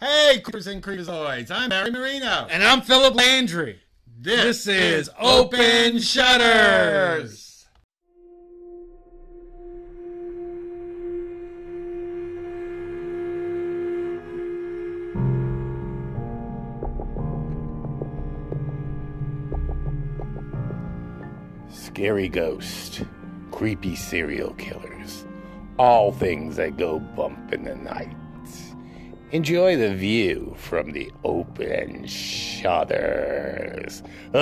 Hey, creepers and creepazoids. I'm Barry Marino. And I'm Philip Landry. This, This is Open Shutters. Scary ghost, creepy serial killers, all things that go bump in the night. Enjoy the view from the open shutters.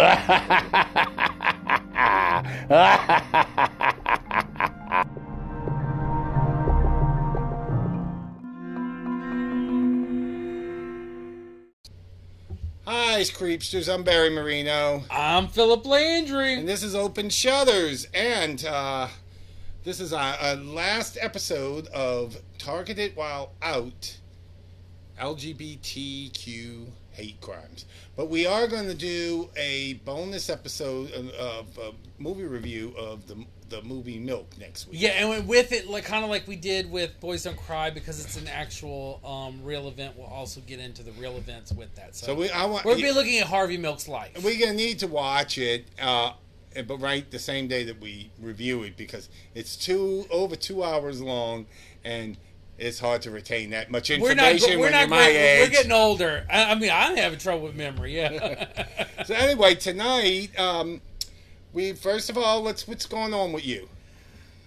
Hi, Creepsters. I'm Barry Marino. I'm Philip Landry. And this is Open Shutters. And uh, this is our, our last episode of Targeted While Out LGBTQ hate crimes. But we are going to do a bonus episode of, of a movie review of the, the movie Milk next week. Yeah, and with it, like kind of like we did with Boys Don't Cry, because it's an actual um, real event. We'll also get into the real events with that. So, So we, I want we'll be looking at Harvey Milk's life. We're gonna need to watch it, uh, but right the same day that we review it because it's two over two hours long, and it's hard to retain that much We're information not. We're when not you're my age. We're getting older. I, I mean, I'm having trouble with memory. Yeah. So anyway, tonight, um, we first of all, let's what's going on with you?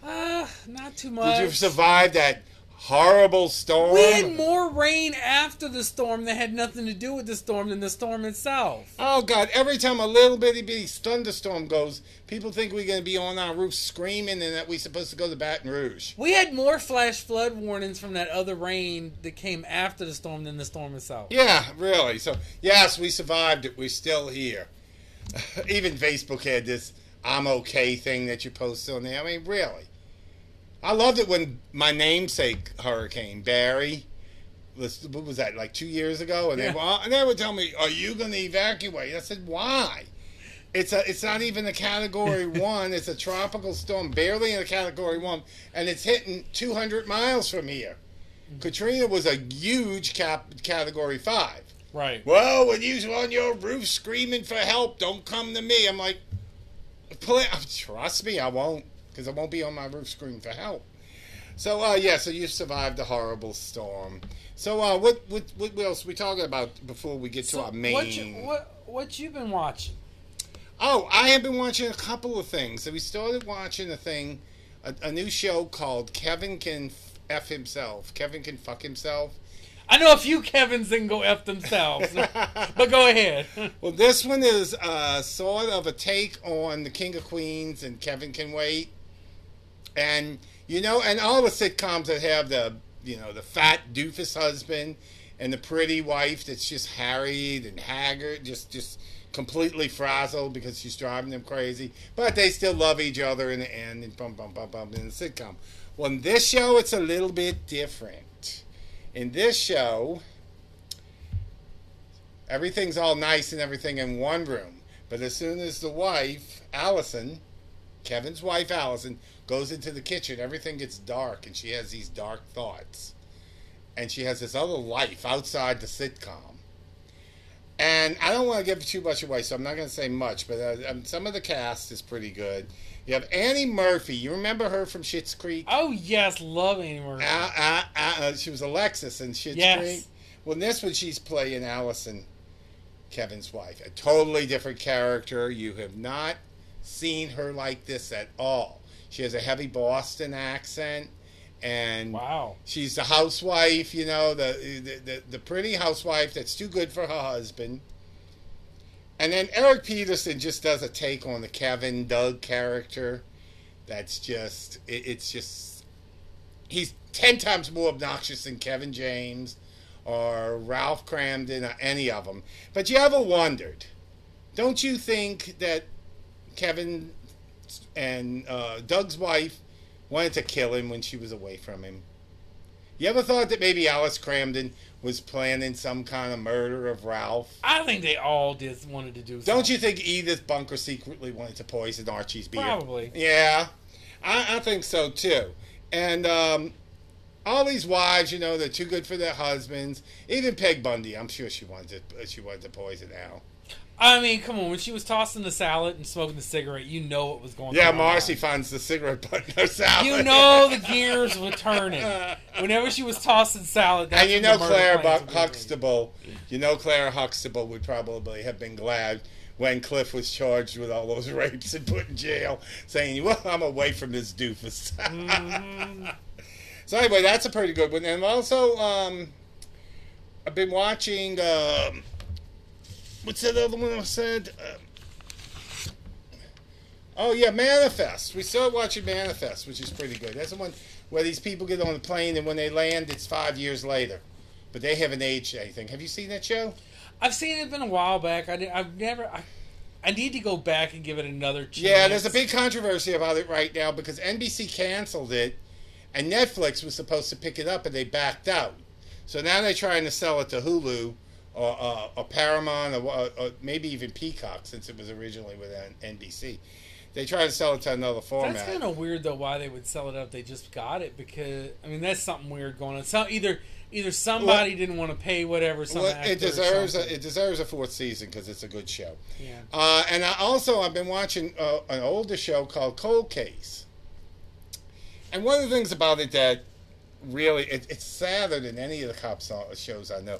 uh, not too much. Did you survive that horrible storm? We had more rain after the storm that had nothing to do with the storm than the storm itself. Oh God! Every time a little bitty bitty thunderstorm goes, people think we're gonna be on our roof screaming and that we're supposed to go to Baton Rouge. We had more flash flood warnings from that other rain that came after the storm than the storm itself. Yeah, really. So yes, we survived it. We're still here. Even Facebook had this "I'm okay" thing that you posted on there. I mean, really. I loved it when my namesake hurricane Barry. Was, what was that like two years ago? And Yeah. they and they would tell me, "Are you going to evacuate?" I said, "Why?" It's a it's not even a category one. It's a tropical storm, barely in a category one, and it's hitting 200 miles from here. Katrina was a huge cap category five. Right. Well, when you're on your roof screaming for help, don't come to me. I'm like, "Pl- trust me, I won't, because I won't be on my roof screaming for help. So, uh, yeah, so you survived a horrible storm. So, uh, what, what, what else we talking about before we get to our main? what you what what you been watching? Oh, I have been watching a couple of things. So we started watching a thing, a, a new show called Kevin Can F Himself. Kevin Can Fuck Himself. I know a few Kevin's that can go f themselves, but go ahead. Well, this one is uh, sort of a take on the King of Queens and Kevin Can Wait, and you know, and all the sitcoms that have the you know the fat doofus husband and the pretty wife that's just harried and haggard, just just completely frazzled because she's driving them crazy, but they still love each other in the end and bum bum bum bum in the sitcom. Well, in this show, it's a little bit different. In this show, everything's all nice and everything in one room. But as soon as the wife, Allison, Kevin's wife, Allison, goes into the kitchen, everything gets dark and she has these dark thoughts. And she has this other life outside the sitcom. And I don't want to give too much away, so I'm not going to say much, but uh, um, some of the cast is pretty good. You have Annie Murphy. You remember her from Schitt's Creek? oh yes, love Annie Murphy. Uh, uh, uh, uh, she was Alexis in Schitt's Yes. Creek. Well, in this one, she's playing Allison, Kevin's wife. A totally different character. You have not seen her like this at all. She has a heavy Boston accent, and Wow. she's the housewife. You know, the, the the the pretty housewife that's too good for her husband. And then Eric Petersen just does a take on the Kevin Doug character. That's just it, it's just he's ten times more obnoxious than Kevin James or Ralph Kramden or any of them. But you ever wondered? Don't you think that Kevin and uh, Doug's wife wanted to kill him when she was away from him? You ever thought that maybe Alice Kramden was planning some kind of murder of Ralph? I think they all did wanted to do. Something. Don't something. you think Edith Bunker secretly wanted to poison Archie's beer? Probably. Yeah, I, I think so too. And um, all these wives, you know, they're too good for their husbands. Even Peg Bundy, I'm sure she wanted to, she wanted to poison Al. I mean, come on. When she was tossing the salad and smoking the cigarette, you know what was going Yeah, on. Yeah, Marcy finds the cigarette butt in her salad. You know the gears were turning. Whenever she was tossing salad, that's and you know Claire plans Bu- would be made. Huxtable. You know Claire Huxtable would probably have been glad when Cliff was charged with all those rapes and put in jail, saying, "Well, I'm away from this doofus." Mm-hmm. so anyway, that's a pretty good one. And also, um, I've been watching. Um, what's that other one I said? Um, Oh yeah, Manifest. We started watching Manifest, which is pretty good. That's the one where these people get on the plane and when they land, it's five years later, but they haven't aged anything. Have you seen that show? I've seen it been a while back. I, have never. I, I need to go back and give it another chance. Yeah, there's a big controversy about it right now because NBC canceled it, and Netflix was supposed to pick it up, and they backed out. So now they're trying to sell it to Hulu or, uh, or Paramount or, or, or maybe even Peacock, since it was originally with NBC. They try to sell it to another format. That's kind of weird though. Why they would sell it up? They just got it because I mean that's something weird going on. So either either somebody didn't want to pay whatever. Some Well, it deserves a, it deserves a fourth season because it's a good show. Yeah. Uh, and I also I've been watching uh, an older show called Cold Case. And one of the things about it that really it, it's sadder than any of the cop shows I know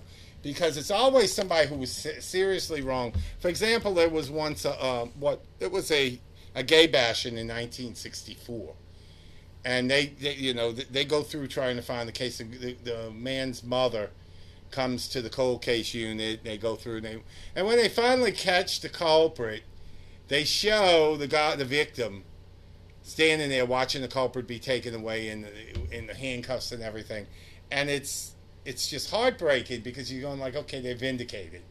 because it's always somebody who was seriously wrong. For example, there was once a, um, what it was a a gay bashing in 1964. And they, they, you know, they, they go through trying to find the case. The, the man's mother comes to the cold case unit. They go through and they, and when they finally catch the culprit, they show the guy, the victim, standing there watching the culprit be taken away in the, in the handcuffs and everything, and it's it's just heartbreaking because you're going like, okay, they're vindicated,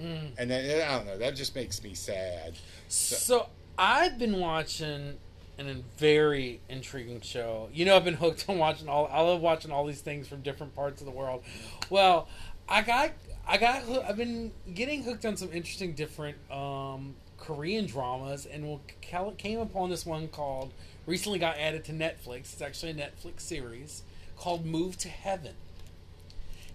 Mm. and then I don't know, that just makes me sad. So I've been watching an, a very intriguing show. You know, I've been hooked on watching all. I love watching all these things from different parts of the world. Well, I got, I got, I've been getting hooked on some interesting different um, Korean dramas, and we came upon this one called recently got added to Netflix. It's actually a Netflix series called Move to Heaven,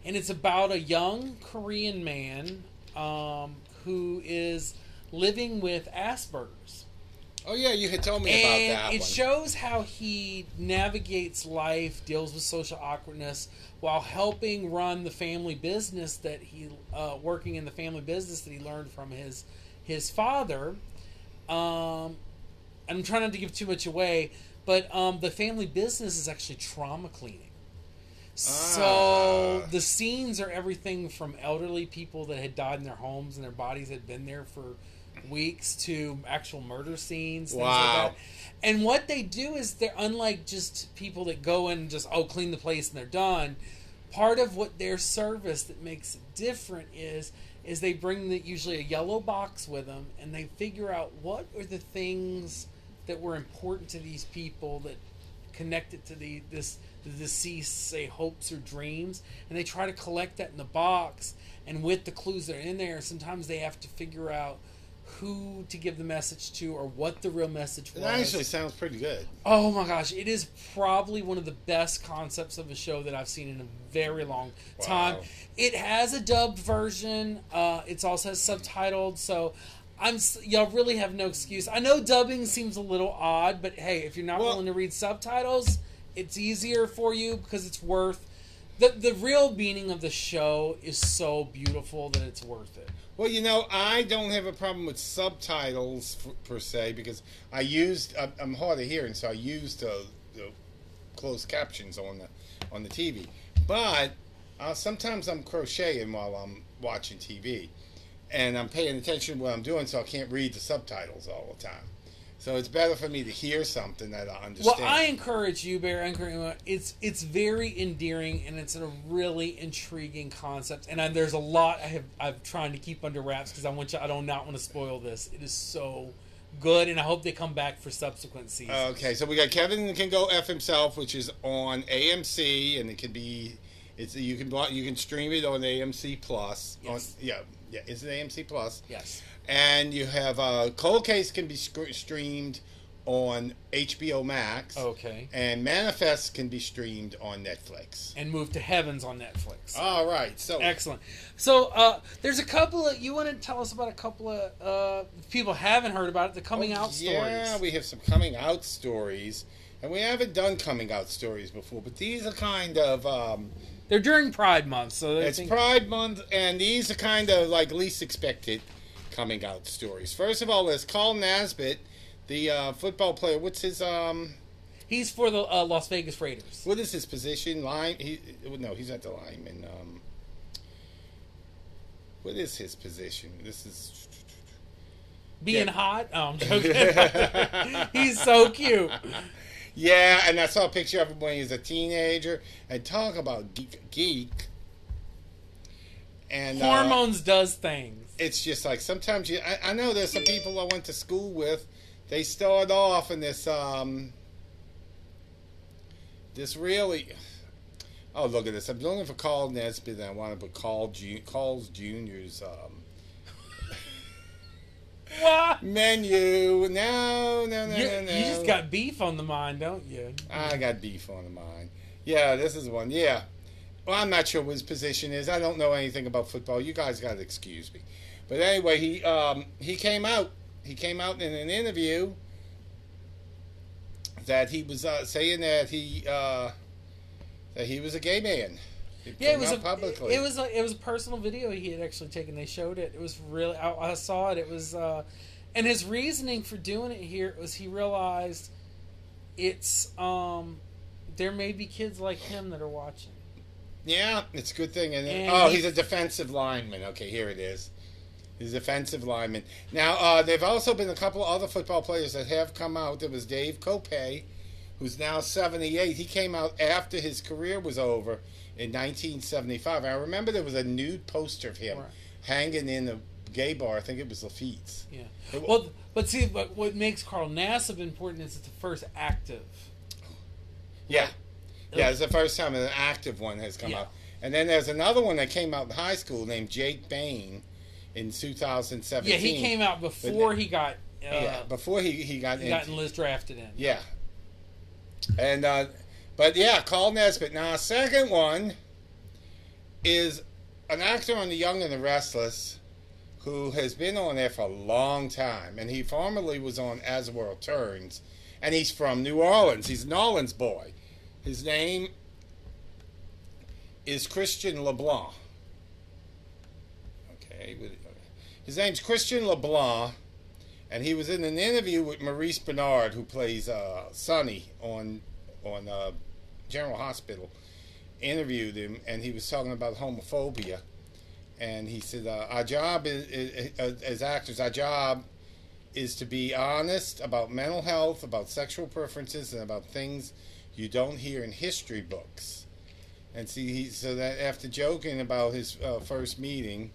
and it's about a young Korean man um, who is living with Asperger's. Oh yeah, you had told me And about that it one. shows how he navigates life, deals with social awkwardness, while helping run the family business that he, uh, working in the family business that he learned from his his father. Um, I'm trying not to give too much away, but um, the family business is actually trauma cleaning. So Ah. the scenes are everything from elderly people that had died in their homes and their bodies had been there for weeks to actual murder scenes. Wow. Like that. And what they do is they're unlike just people that go in and just oh clean the place and they're done. Part of what their service that makes it different is is they bring the, usually a yellow box with them and they figure out what are the things that were important to these people that connected to the this the deceased say hopes or dreams and they try to collect that in the box and with the clues that are in there sometimes they have to figure out who to give the message to or what the real message was That actually sounds pretty good. Oh my gosh, it is probably one of the best concepts of a show that I've seen in a very long time. It has a dubbed version. Uh, it's also subtitled, so I'm y'all really have no excuse. I know dubbing seems a little odd, but hey, if you're not Well- willing to read subtitles, it's easier for you because it's worth. The, the real meaning of the show is so beautiful that it's worth it. Well, you know, I don't have a problem with subtitles per se because I used I'm- hard of hearing, so I used uh, the closed captions on the on the TV. But uh, sometimes I'm crocheting while I'm watching TV, and I'm paying attention to what I'm doing, so I can't read the subtitles all the time. So it's better for me to hear something that I understand. Well, I encourage you, Bear. I encourage you. It's it's very endearing and it's a really intriguing concept. And I, there's a lot I have I'm trying to keep under wraps because I want you. I don't not want to spoil this. It is so good, and I hope they come back for subsequent seasons. Okay, so we got Kevin can go f himself, which is on AMC, and it can be, it's you can you can stream it on AMC Plus. Yes. On, yeah, yeah, Is it AMC Plus. yes. And you have uh, Cold Case can be sc- streamed on HBO Max. Okay. And Manifest can be streamed on Netflix. And Move to Heavens on Netflix. All right. So Excellent. So uh, there's a couple of you want to tell us about a couple of uh, people haven't heard about it. The coming Oh, out stories. Yeah, we have some coming out stories, and we haven't done coming out stories before, but these are kind of um, They're during Pride Month, so it's think- Pride Month, and these are kind of like least expected coming out stories. First of all, there's Carl Nassib, the uh, football player. What's his um? he's for the uh, Las Vegas Raiders. What is his position? Line? He no, he's not the lineman. Um, what is his position? This is Being Yeah. hot. Oh, I'm joking. he's so cute. Yeah, and I saw a picture of him when he was a teenager. And talk about geek. geek. And uh, Hormones does things. It's just like sometimes you. I, I know there's some people I went to school with. They start off in this um. This really. Oh look at this! I'm looking for Carl Nassib. And I want to put Carl Ju- Carl's Junior's um, What? menu. No, no, no, You, no, no. you just got beef on the mind, don't you? I got beef on the mind. Yeah, this is one. Yeah. Well, I'm not sure what his position is. I don't know anything about football. You guys got to excuse me. But anyway, he um, he came out. He came out in an interview that he was uh, saying that he uh, that he was a gay man. He Yeah, it was a publicly. it was a, it was a personal video he had actually taken. They showed it. It was really I, I saw it. It was uh, and his reasoning for doing it here was he realized it's um there may be kids like him that are watching. Yeah, it's a good thing. And, And oh, he's a defensive lineman. Okay, here it is. He's a defensive lineman. Now, uh, there've also been a couple other football players that have come out. There was Dave Kopay, who's now 78. He came out after his career was over in 1975. I remember there was a nude poster of him Right. hanging in a gay bar. I think it was Lafitte's. Yeah. It- Well, but see, but what makes Carl Nassib important is it's the first active. Yeah. Yeah, it's the first time an active one has come Yeah. out. And then there's another one that came out in high school named Jake Bain in 2017. Yeah, he came out before he got uh, yeah, before he, he got he in. got enlist drafted in. Yeah. And, uh, but yeah, Carl Nassib. Now, second one is an actor on The Young and the Restless who has been on there for a long time. And he formerly was on As the World Turns. And he's from New Orleans. He's an Orleans boy. His name is Christian LeBlanc. Okay. with- His name's Christian LeBlanc and he was in an interview with Maurice Bernard, who plays uh, Sonny on on uh, General Hospital. Interviewed him, and he was talking about homophobia, and he said, uh, "Our job is, is, is, as actors, our job is to be honest about mental health, about sexual preferences, and about things you don't hear in history books." And see, he so that after joking about his uh, first meeting,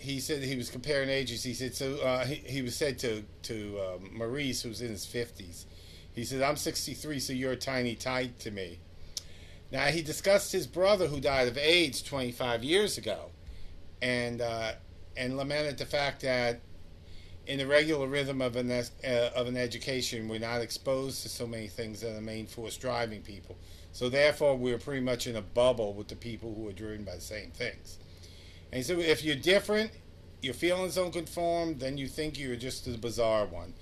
he said he was comparing ages. He said so. Uh, he, he was said to to um, Maurice, who's in his fifties. He said, "I'm 63, so you're a tiny tite to me." Now he discussed his brother who died of AIDS 25 years ago, and uh, and lamented the fact that in the regular rhythm of an uh, of an education, we're not exposed to so many things that are the main force driving people. So therefore, we're pretty much in a bubble with the people who are driven by the same things. And he said, if you're different, your feelings don't conform, then you think you're just the bizarre one.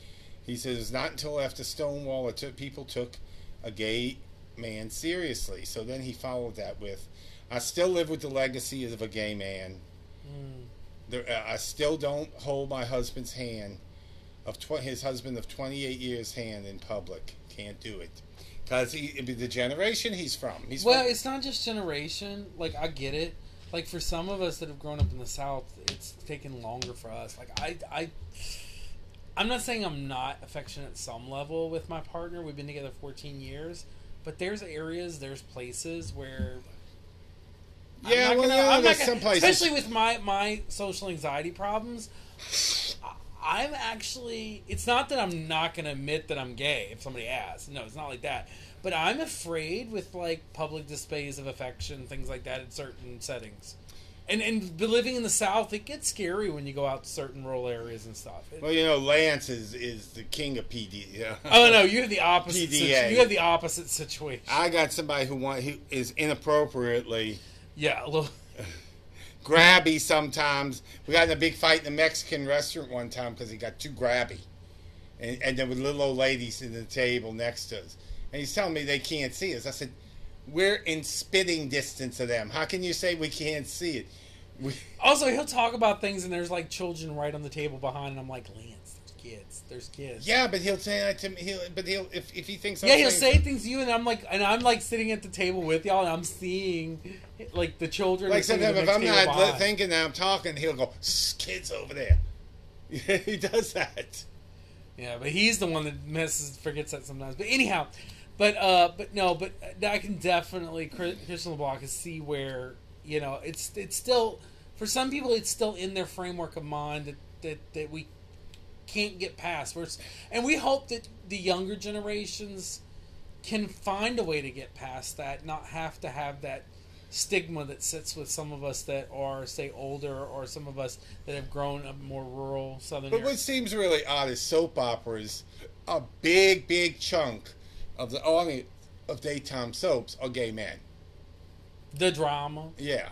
He says, it's not until after Stonewall that took, people took a gay man seriously. So then he followed that with, I still live with the legacy of a gay man. Mm. There, uh, I still don't hold my husband's hand, of tw- his husband of 28 years' hand in public. Can't do it. Because the generation he's from. He's Well, from, it's not just generation. Like I get it. Like for some of us that have grown up in the South, it's taken longer for us. Like I, I, I'm not saying I'm not affectionate at some level with my partner. We've been together 14 years, but there's areas, there's places where. Yeah, well, gonna- yeah, I'm not there's gonna- some places- especially with my my social anxiety problems. I'm actually. It's not that I'm not going to admit that I'm gay if somebody asks. No, it's not like that. But I'm afraid with like public displays of affection, things like that in certain settings. and and living in the South, it gets scary when you go out to certain rural areas and stuff. It- Well, you know, Lance is is the king of PD. Yeah. oh no, you have the opposite. PDA. you have the opposite situation. I got somebody who want who is inappropriately yeah, a little. grabby sometimes. We got in a big fight in a Mexican restaurant one time because he got too grabby. And, and there were little old ladies sitting at the table next to us. And he's telling me they can't see us. I said, We're in spitting distance of them. How can you say we can't see it? We, Also, he'll talk about things, and there's like children right on the table behind, and I'm like, Lance, there's kids, there's kids. yeah, but he'll say that to me. He'll, but he'll if, if he thinks I'm Yeah, he'll say things to you, and I'm like, and I'm like sitting at the table with y'all, and I'm seeing like the children. Like sometimes if I'm not behind. thinking that I'm talking, he'll go, kids over there. he does that. Yeah, but he's the one that misses, forgets that sometimes. But anyhow, but uh, but no, but I can definitely Christian LeBlanc can see where you know it's it's still for some people it's still in their framework of mind that that, that we can't get past. Where it's, and we hope that the younger generations can find a way to get past that, not have to have that stigma that sits with some of us that are say older or some of us that have grown up more rural southern But areas. what seems really odd is soap operas, a big, big chunk of the audience of daytime soaps are gay men. the drama. Yeah.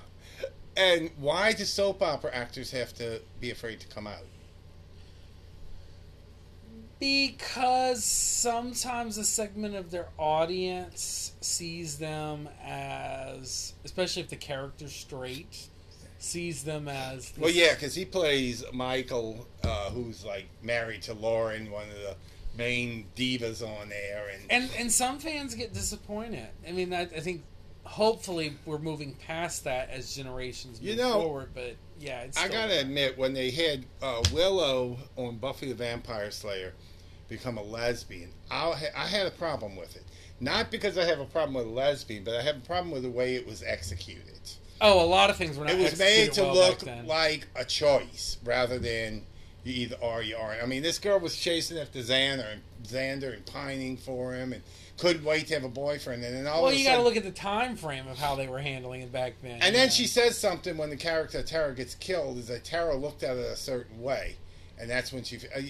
And why do soap opera actors have to be afraid to come out? Because sometimes a segment of their audience sees them as, especially if the character's straight, sees them as. Well, yeah, because he plays Michael, uh, who's like married to Lauren, one of the main divas on there, and, And and some fans get disappointed. I mean, I, I think hopefully we're moving past that as generations move You know, forward. But yeah, it's I gotta there. admit, when they had uh, Willow on Buffy the Vampire Slayer become a lesbian, I, ha- I had a problem with it. Not because I have a problem with a lesbian, but I have a problem with the way it was executed. Oh, a lot of things were not. It was made to well look like a choice rather than you either are or you aren't. I mean, this girl was chasing after Xander and Xander and pining for him and couldn't wait to have a boyfriend. And then all Well, of a you got to look at the time frame of how they were handling it back then. And then she says something when the character Tara gets killed is that Tara looked at it a certain way, and that's when she. Uh,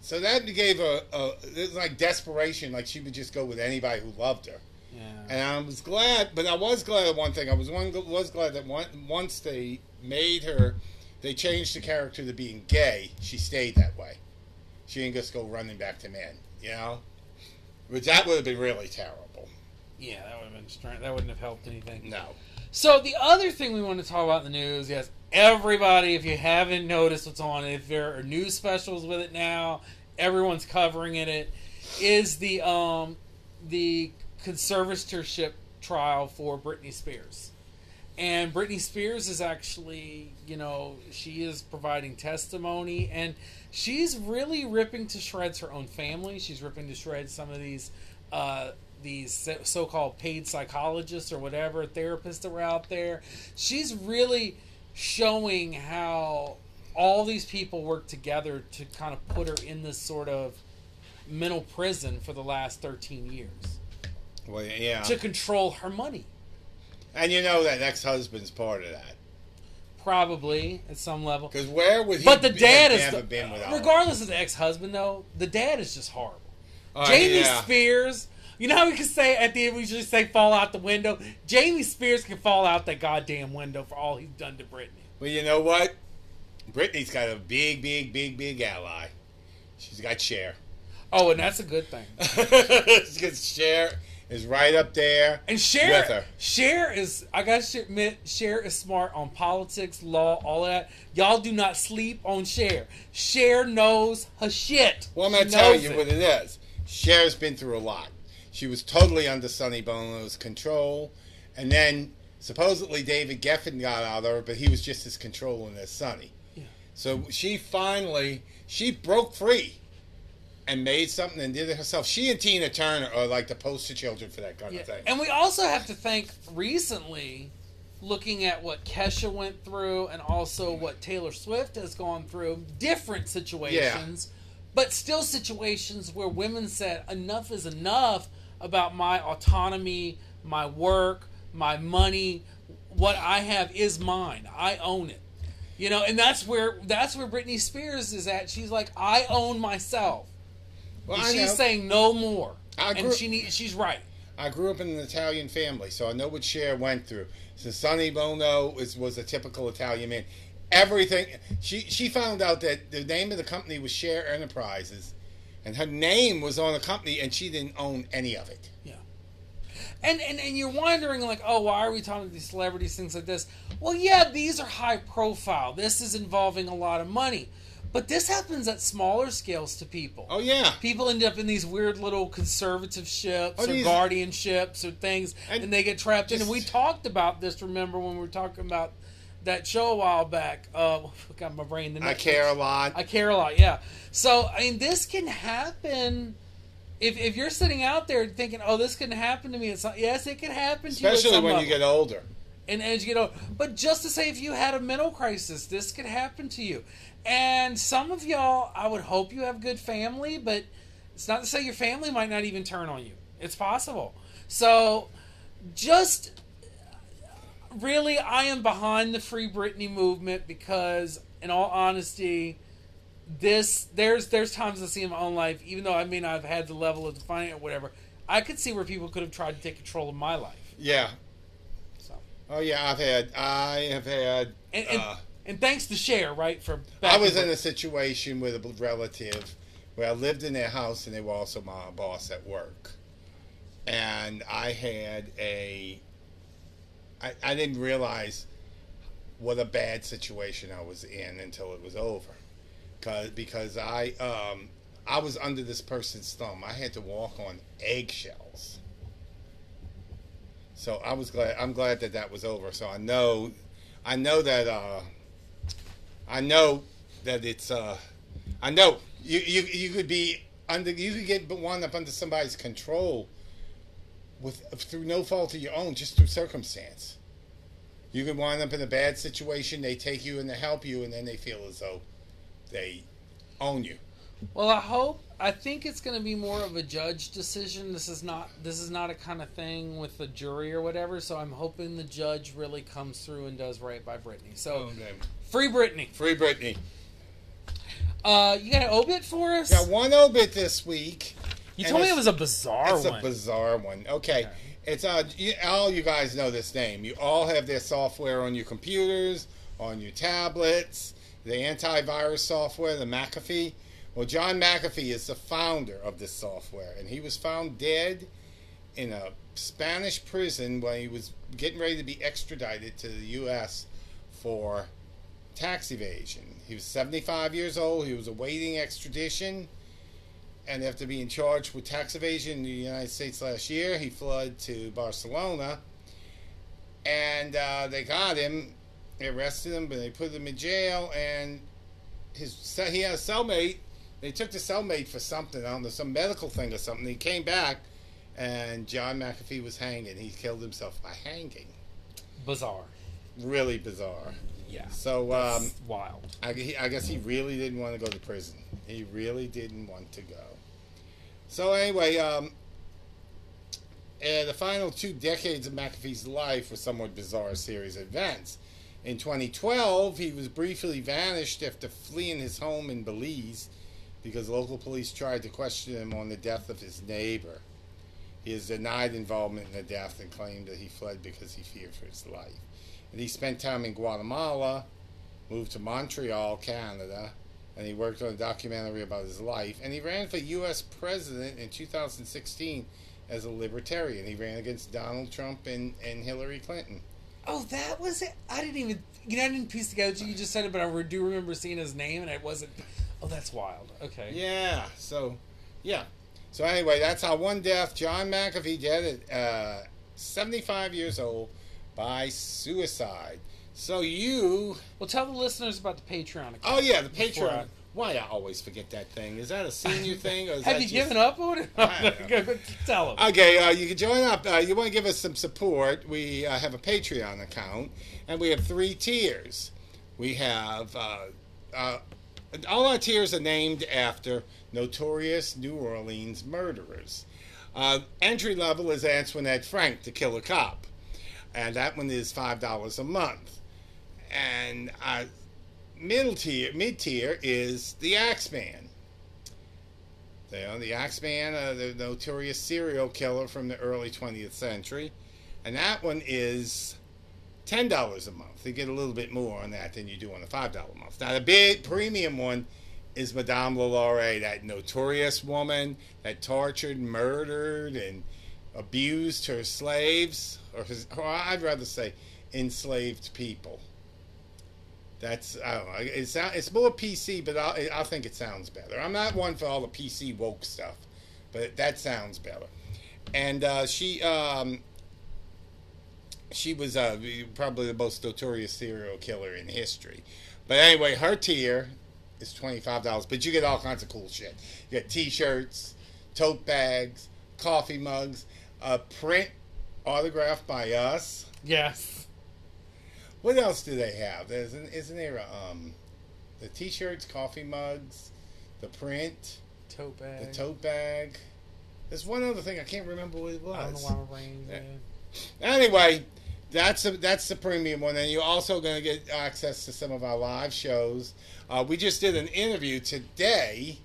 so that gave a, a it was like desperation, like she would just go with anybody who loved her. Yeah. And I was glad, but I was glad of one thing. I was one was glad that one, once they made her, they changed the character to being gay. She stayed that way. She didn't just go running back to men, you know. Which that would have been really terrible. Yeah, that would have been strange. That wouldn't have helped anything. No. So the other thing we want to talk about in the news, yes, everybody, if you haven't noticed what's on, if there are news specials with it now, everyone's covering it. It is the um the conservatorship trial for Britney Spears. And Britney Spears is actually, you know, she is providing testimony and she's really ripping to shreds her own family. She's ripping to shreds some of these uh, these so called paid psychologists or whatever therapists that were out there. She's really showing how all these people work together to kind of put her in this sort of mental prison for the last 13 years Well, yeah. to control her money. And you know that ex-husband's part of that. Probably at some level. Because where would he But the dad is, never the, been without regardless of the ex-husband though, the dad is just horrible. Oh, Jamie yeah. Spears, you know how we can say at the end we just say fall out the window. Jamie Spears can fall out that goddamn window for all he's done to Britney. Well, you know what? Britney's got a big, big, big, big ally. She's got Cher. Oh, and that's a good thing. Because Cher is right up there And Cher, her. Cher is I gotta admit, Cher is smart on politics, law, all that. Y'all do not sleep on Cher. Cher knows her shit. Well, I'm to tell you it. what it is. Cher's been through a lot. She was totally under Sonny Bono's control. And then supposedly David Geffen got out of her, but he was just as controlling as Sonny. Yeah. So she finally, she broke free and made something and did it herself. She and Tina Turner are like the poster children for that kind Yeah. of thing. And we also have to thank recently, looking at what Kesha went through and also what Taylor Swift has gone through, different situations, but still situations where women said, enough is enough about my autonomy, my work, my money, what I have is mine. I own it. You know, and that's where that's where Britney Spears is at. She's like, I own myself. Well, And she's saying no more. I and she need, she's right. I grew up in an Italian family, so I know what Cher went through. So Sonny Bono was, was a typical Italian man. Everything she she found out that the name of the company was Cher Enterprises, and her name was on the company, and she didn't own any of it. Yeah. And, and and you're wondering like, oh, why are we talking to these celebrities, things like this? Well, yeah, these are high profile. This is involving a lot of money. But this happens at smaller scales to people. Oh yeah, People end up in these weird little conservatorships Oh, or these- guardianships or things, And and, they get trapped in. And we talked about this. Remember when we were talking about that show a while back? Uh, got my brain. The I care a lot. I care a lot. Yeah. So I mean, this can happen. If, if you're sitting out there thinking, "Oh, this can happen to me," it's not, yes, it can happen to you. especially when you get older. And as you older. But just to say, if you had a mental crisis, this could happen to you. And some of y'all, I would hope you have good family, but it's not to say your family might not even turn on you. It's possible. So, just really, I am behind the Free Britney movement because, in all honesty, this there's there's times I see in my own life, even though I may not have had the level of defining it or whatever, I could see where people could have tried to take control of my life. Yeah. Oh yeah, I've had. I have had. And, and, uh, and thanks to share right? For I was in a situation with a relative where I lived in their house and they were also my boss at work. And I had a. I, I didn't realize what a bad situation I was in until it was over. Cause, because I um, I was under this person's thumb. I had to walk on eggshells. So I was glad. I'm glad that that was over. So I know, I know that. Uh, I know that it's. Uh, I know you, you you could be under. You could get wound up under somebody's control, with through no fault of your own, just through circumstance. You could wind up in a bad situation. They take you in to help you, and then they feel as though they own you. Well, I hope. I think it's going to be more of a judge decision. This is not. This is not a kind of thing with the jury or whatever. So I'm hoping the judge really comes through and does right by Britney. So free Britney. Free Britney. Uh, you got an obit for us? Got one obit this week. you told me it was a bizarre It's one. It's a bizarre one. Okay. It's uh, you, all you guys know this name. You all have this software on your computers, on your tablets, the antivirus software, the McAfee. Well, John McAfee is the founder of this software, and he was found dead in a Spanish prison when he was getting ready to be extradited to the U.S. for tax evasion. He was 75 years old. He was awaiting extradition and after being charged with tax evasion in the United States last year, he fled to Barcelona, and uh, they got him, they arrested him, but they put him in jail, and his he had a cellmate. They took the cellmate for something, I don't know, some medical thing or something. He came back, and John McAfee was hanging. He killed himself by hanging. bizarre. Really bizarre. Yeah. So um, wild. I, he- I guess he really didn't want to go to prison. He really didn't want to go. So anyway, um, and the final two decades of McAfee's life were somewhat bizarre series of events. In 2012, he was briefly vanished after fleeing his home in Belize because local police tried to question him on the death of his neighbor. He has denied involvement in the death and claimed that he fled because he feared for his life. And he spent time in Guatemala, moved to Montreal, Canada, and he worked on a documentary about his life. And he ran for U.S. president in 2016 as a libertarian. He ran against Donald Trump and, and Hillary Clinton. Oh, that was it. I didn't even. You know, I didn't piece together. You just said it, but I do remember seeing his name, and it wasn't. Oh, that's wild. Okay. Yeah, so, yeah. So anyway, that's how one death, John McAfee dead at uh, 75 years old by suicide. So you, Well, tell the listeners about the Patreon account. oh yeah, the Patreon. I- Why I always forget that thing? Is that a senior thing? Or is Have that you just- given up on it? Tell them. Okay, uh, you can join up. Uh, you want to give us some support? We uh, have a Patreon account, and we have three tiers. We have uh, uh, all our tiers are named after notorious New Orleans murderers. Uh, entry level is Antoinette Frank, the killer cop. and that one is five dollars a month. And uh, middle tier, mid tier is the Axeman. You know, the Axeman, uh, the notorious serial killer from the early 20th century, and that one is ten dollars a month. You get a little bit more on that than you do on the five dollar month. Now the big premium one is Madame Lalaurie, that notorious woman that tortured, murdered, and abused her slaves, or, his, or I'd rather say enslaved people. That's I don't know. It's it's more PC, but I I think it sounds better. I'm not one for all the PC woke stuff, but that sounds better. And uh, she um, she was uh, probably the most notorious serial killer in history. But anyway, her tier is twenty five dollars, but you get all kinds of cool shit. You get T-shirts, tote bags, coffee mugs, a print autographed by us. Yes. What else do they have? There's an, isn't there a, um, the T-shirts, coffee mugs, the print, Tote bag. the tote bag. There's one other thing I can't remember what it was. I don't know why my brain's Yeah. Anyway, that's the that's the premium one, and you're also going to get access to some of our live shows. Uh, we just did an interview today,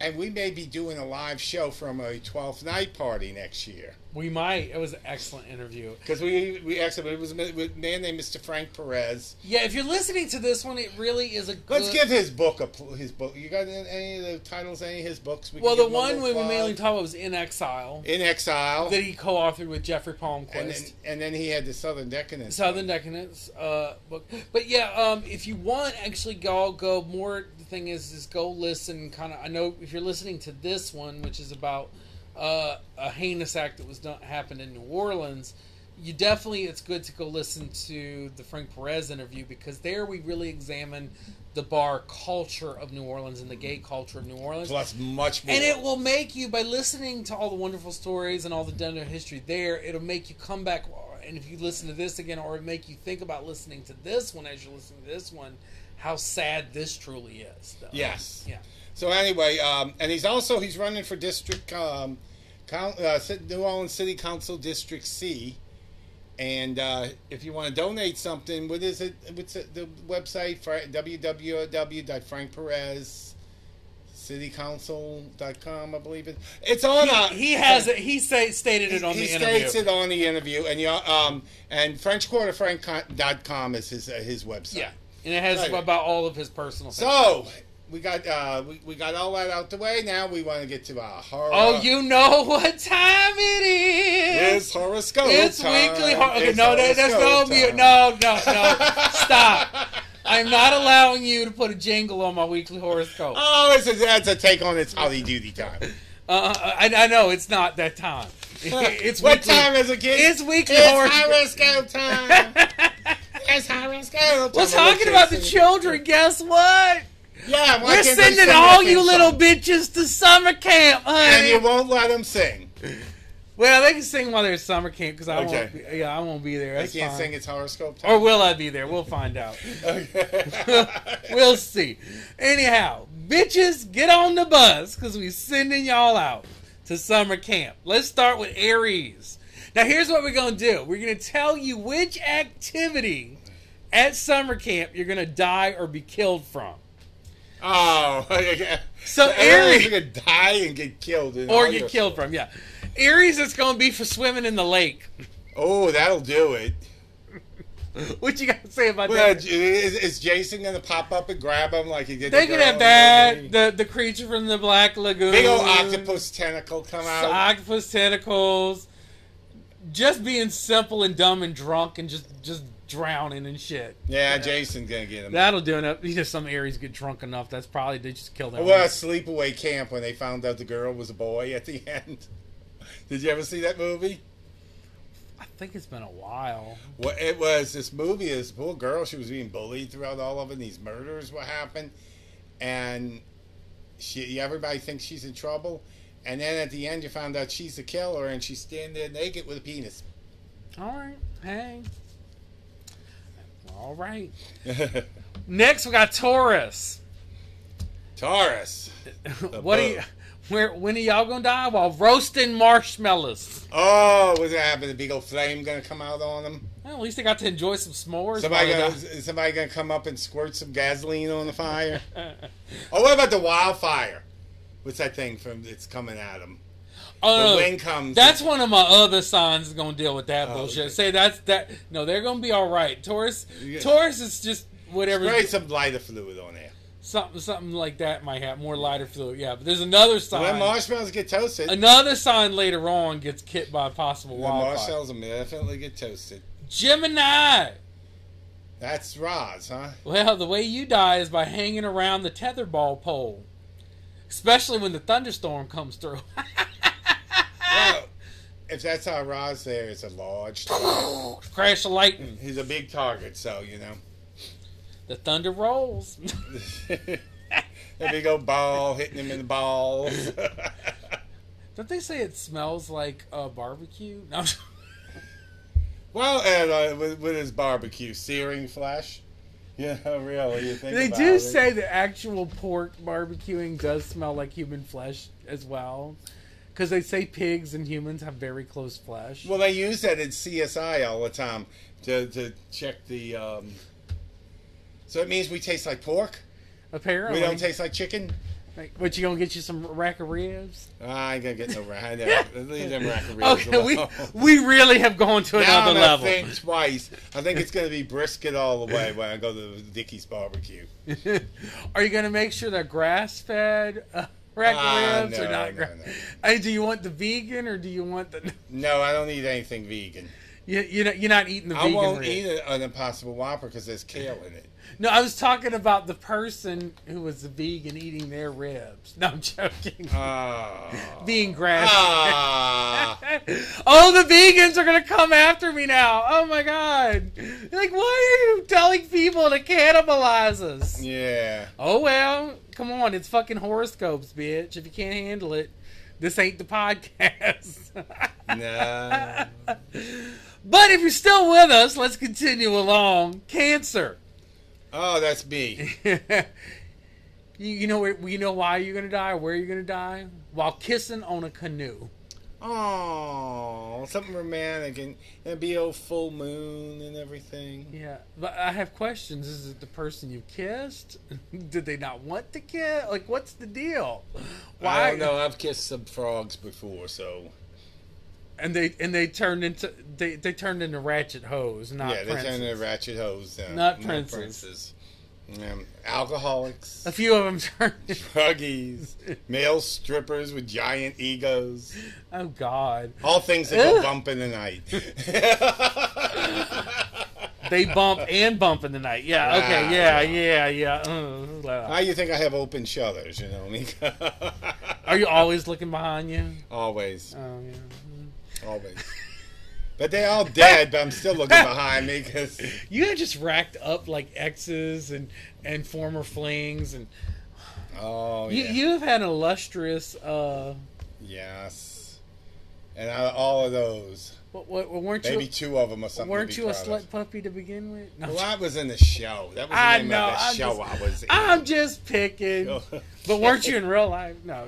and we may be doing a live show from a 12th night party next year. We might. It was an excellent interview. Because we we actually it was a man named Mr. Frank Perez. Yeah, if you're listening to this one, it really is a good. Let's give his book a his book. You got any of the titles? Any of his books? We Well, the give him a one we mainly talked about was In Exile in exile, that he co-authored with Jeffrey Palmquist. and then and then he had the Southern Decadence. Southern Decadence uh, book. But yeah, um, if you want, actually go go more. Thing is, is go listen. Kind of, I know if you're listening to this one, which is about uh, a heinous act that was done happened in New Orleans. You definitely, it's good to go listen to the Frank Perez interview because there we really examine the bar culture of New Orleans and the gay culture of New Orleans. plus much more. And it will make you, by listening to all the wonderful stories and all the Denver history there, it'll make you come back. And if you listen to this again, or make you think about listening to this one as you're listening to this one, how sad this truly is. though. Yes. Yeah. So anyway, um, and he's also he's running for district um, uh, New Orleans City Council District C. And uh, if you want to donate something, what is it? What's it, the website? Fra- www.frankperezcitycouncil.com, I believe it. It's on. He, uh, he has it. He say, stated it on he the interview. He states it on the interview, and you um and FrenchQuarterFrank.com is his uh, his website. yeah, and it has Right. about all of his personal. things. So we got uh we, we got all that out the way. Now we want to get to our horror. oh, you know what time it is? It's horoscope. It's time. weekly. Hor- okay, It's no, that, that's no horoscope mute. No, no, no. Stop. I'm not allowing you to put a jingle on my weekly horoscope. Uh, Oh, it's a, that's a take on its Howdy Doody time. I, I know it's not that time. It's what weekly. time is it, kid? It's weekly horoscope time. It's horoscope. Horoscope time. it's horoscope. We're talking about the children. Guess what? Yeah, We're sending all you little bitches to summer camp, honey. and you won't let them sing. Well, they can sing while they're at summer camp because I Okay. won't. Be, yeah, I won't be there. They can't fine. sing its horoscope time. Or will I be there? We'll find out. We'll see. Anyhow, bitches, get on the bus because we're sending y'all out to summer camp. Let's start with Aries. Now, here's what we're going to do we're going to tell you which activity at summer camp you're going to die or be killed from. Oh, So, Aries gonna die and get killed, in Or get killed from, yeah. Aries, it's going to be for swimming in the lake. Oh, that'll do it. What you got to say about Well, that? is, is Jason gonna pop up and grab him like he did? They the could have that, the, the creature from the Black Lagoon. Big old octopus tentacle come out. octopus tentacles, just being simple and dumb and drunk and just just drowning and shit. yeah, Jason's gonna get him. That'll do it. You know, some Aries get drunk enough. That's probably they just kill them. Well, sleepaway camp when they found out the girl was a boy at the end. Did you ever see that movie? I think it's been a while. Well, it was this movie. This poor girl, she was being bullied throughout all of it. These murders what happened, and she everybody thinks she's in trouble. And then at the end, you found out she's the killer, and she's standing there naked with a penis. All right, hey. All right. Next, we got Taurus. Taurus. what are you? Where? When are y'all gonna die? While roasting marshmallows. Oh, what's gonna happen? The big old flame gonna come out on them? Well, at least they got to enjoy some s'mores. Somebody gonna, is somebody gonna come up and squirt some gasoline on the fire? oh, what about the wildfire? What's that thing from? It's coming at them. Oh, The no. comes. That's one of my other signs gonna deal with that Oh, bullshit. okay. Say that's that. No, they're gonna be all right. Taurus, Yeah. Taurus is just whatever. Spray some lighter fluid on there. Something, something like that might have more lighter fluid. Yeah, but there's another When sign. marshmallows get toasted, another sign later on gets hit by a possible the wildfire. marshmallows will definitely get toasted. Gemini. That's Roz, huh? Well, the way you die is by hanging around the tetherball pole, especially when the thunderstorm comes through. Well, if that's how Roz there, it's a large target. Crash of lightning. He's a big target, so you know. The thunder rolls. a big old ball hitting him in the balls. Don't they say it smells like uh, barbecue? No. well, and uh, with, with his barbecue, searing flesh. Yeah, really. You think They about do it. say that actual pork barbecuing does smell like human flesh as well. Because they say pigs and humans have very close flesh. Well, they use that in CSI all the time to, to check the. Um... So it means we taste like pork. Apparently. We don't taste like chicken. Like, what, you gonna get you some rack of ribs? I ain't gonna get no rack. Leave them rack of ribs Okay, we, alone. we really have gone to now another level. gonna think twice. I think it's gonna be brisket all the way when I go to Dickey's barbecue. Are you gonna make sure they're grass fed uh, rack Ah, ribs no, or not? no, no. Hey, do you want the vegan or do you want the? No, I don't eat anything vegan. You, you know, you're not eating the I vegan. I won't rib. eat a- an Impossible Whopper because there's kale in it. No, I was talking about the person who was a vegan eating their ribs. No, I'm joking. Ah. Being grass. Ah. oh, the vegans are gonna come after me now. Oh my god! Like, why are you telling people to cannibalize us? yeah. Oh well, come on, it's fucking horoscopes, bitch. If you can't handle it, this ain't the podcast. Nah. but if you're still with us, let's continue along. Cancer. Oh, that's me. you, you know where you know why you're gonna die, where you're gonna die, while kissing on a canoe. Oh, something romantic and and be a full moon and everything. Yeah, but I have questions. Is it the person you kissed? Did they not want to kiss? Like, what's the deal? Why? I don't know. I've kissed some frogs before, so And they and they turned into they they turned into ratchet hoes, not yeah, they princes. turn into ratchet hoes. Uh, Not no princes. princes. Um, alcoholics, A few of them turned. druggies, male strippers with giant egos. oh God, All things that go Ugh. bump in the night. they bump and bump in the night. Yeah. Okay. Wow. Yeah. Yeah. Yeah. Uh, How you think I have open shutters? You know, mean, Are you always looking behind you? always, Oh yeah. always. But they're all dead. But I'm still looking behind me because You have just racked up like exes and and former flings, and oh you yeah, you've had an illustrious. uh yes, and out of all of those, What, what, weren't maybe you? two of them or something. Weren't you a slut of. puppy to begin with? No, Well, I was in the show. That was the I name know. of the I'm show just, I was in. I'm just picking. But weren't you in real life? No.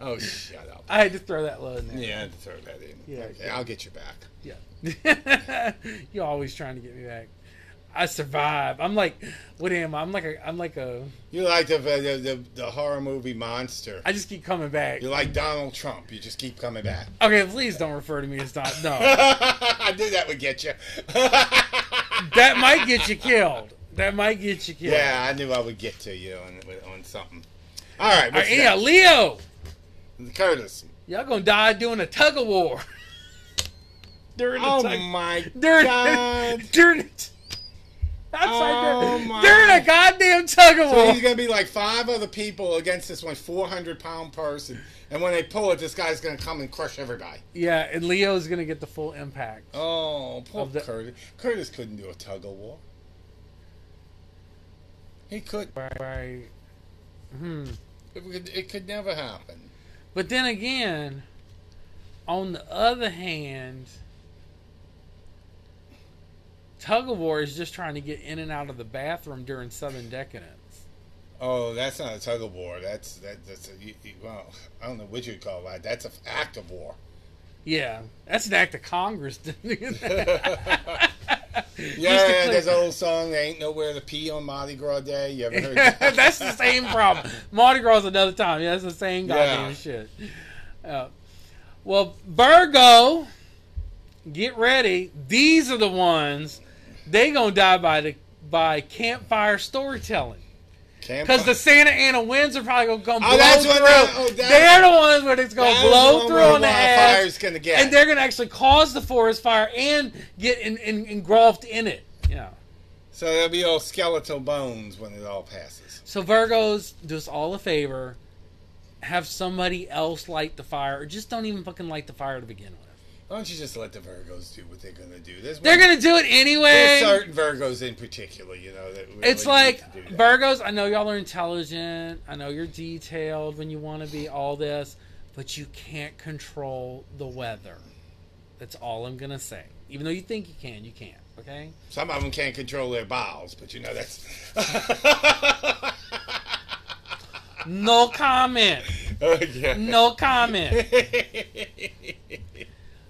Oh, shut up. I had to throw that low in there. Yeah, I had to throw that in. Yeah, okay, yeah. I'll get you back. Yeah. You're always trying to get me back. I survive. I'm like, what am I? I'm like a, I'm like a. You like the the, the the horror movie Monster. I just keep coming back. You're like Donald Trump. You just keep coming back. Okay, please don't refer to me as Don. No, I knew that would get you. that might get you killed. That might get you killed. yeah, I knew I would get to you on on something. All right, All right, uh, yeah. Leo. Curtis. Y'all gonna die doing a tug of war. during the Oh tug. my during God. during. the- Oh, during, my. during a goddamn tug of war. So he's gonna be like five other people against this one 400 pound person, and when they pull it, this guy's gonna come and crush everybody. Yeah, and Leo's gonna get the full impact. Oh, poor the- Curtis. Curtis couldn't do a tug of war. He could. Right. right. Hmm. It could, it could never happen. But then again, on the other hand, tug of war is just trying to get in and out of the bathroom during Southern Decadence. Oh, that's not a tug of war. That's that, that's a you, you, well, I don't know what you'd call that. That's an act of war. Yeah, that's an act of Congress. Yeah, there's an old song. There ain't nowhere to pee on Mardi Gras Day. You ever heard? that? that's the same problem. Mardi Gras another time. Yeah, that's the same goddamn Yeah. shit. Uh, well, Virgo, get ready. These are the ones they gonna die by the by campfire storytelling. Because the Santa Ana winds are probably gonna come Oh, blow that's through. that- oh, that- they're the ones where it's gonna blow the through on the edge, gonna get. and they're gonna actually cause the forest fire and get in, in, engulfed in it. Yeah. so there'll be all skeletal bones when it all passes. So Virgos, do us all a favor. Have somebody else light the fire, or just don't even fucking light the fire to begin with. Why don't you just let the Virgos do what they're gonna do? There's They're one- gonna do it There's anyway. certain Virgos in particular, you know, that really It's like need to do that. Virgos. I know y'all are intelligent. I know you're detailed when you want to be all this, but you can't control the weather. That's all I'm gonna say. Even though you think you can, you can't. Okay. Some of them can't control their bowels, but you know that's. No comment. oh, yeah. No comment.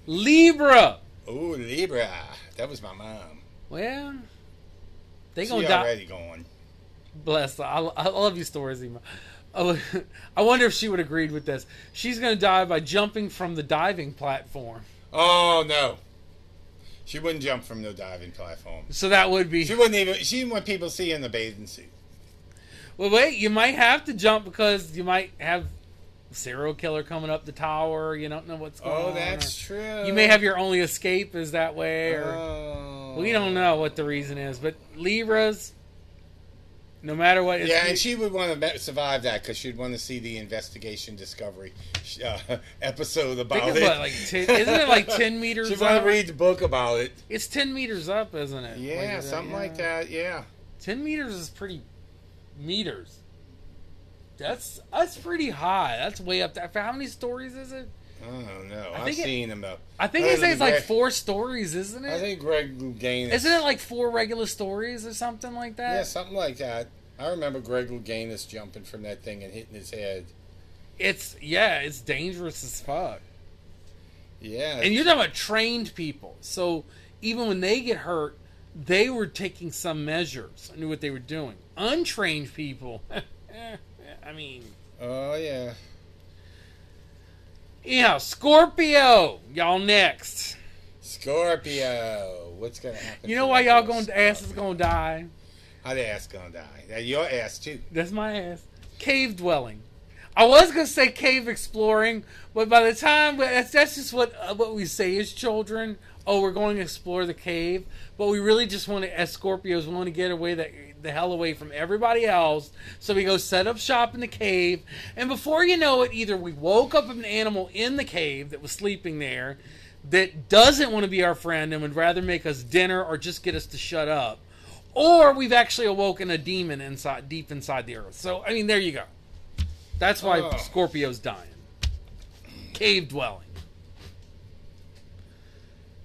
Libra. Ooh, Libra. That was my mom. Well, they She gonna die. already going. Bless. I, I love you stories, Ema. Oh, I wonder if she would agreed with this. She's going to die by jumping from the diving platform. Oh no. She wouldn't jump from the diving platform. So that would be. She wouldn't even. She didn't want people seeing the bathing suit. Well, wait. You might have to jump because you might have serial killer coming up the tower. You don't know what's going on. Oh, that's true. You may have your only escape is that way, or Oh. we don't know what the reason is. But Libras, no matter what, Yeah, and she would want to survive that because she'd want to see the investigation discovery uh, episode about it. what, like 10, isn't it like ten meters? She'd want to read the book about it. It's ten meters up, isn't it? Yeah, Like, is that- something like that. Yeah. Ten meters is pretty meters. That's that's pretty high. That's way up there. How many stories is it? I don't know. I it- seen them up. I think I they say of it's like four stories, isn't it? I think Greg Louganis. Isn't it like four regular stories or something like that? Yeah, something like that. I remember Greg Louganis jumping from that thing and hitting his head. It's yeah, it's dangerous as fuck. Yeah. And you're talking about trained people. So even when they get hurt, they were taking some measures, I knew what they were doing. Untrained people, I mean, oh yeah. yeah, Scorpio, y'all next. Scorpio. What's gonna happen? You know why y'all going to ass is gonna die? How the ass gonna die? Now, your ass too. That's my ass. Cave dwelling. I was gonna say cave exploring, but by the time that's that's just what uh, what we say as children. Oh, we're going to explore the cave, but we really just want to, as Scorpios, we want to get away that the hell away from everybody else. So we go set up shop in the cave, and before you know it, either we woke up an animal in the cave that was sleeping there, that doesn't want to be our friend and would rather make us dinner or just get us to shut up, or we've actually awoken a demon inside deep inside the earth. So I mean, there you go. That's why Oh. Scorpio's dying. Cave dwelling.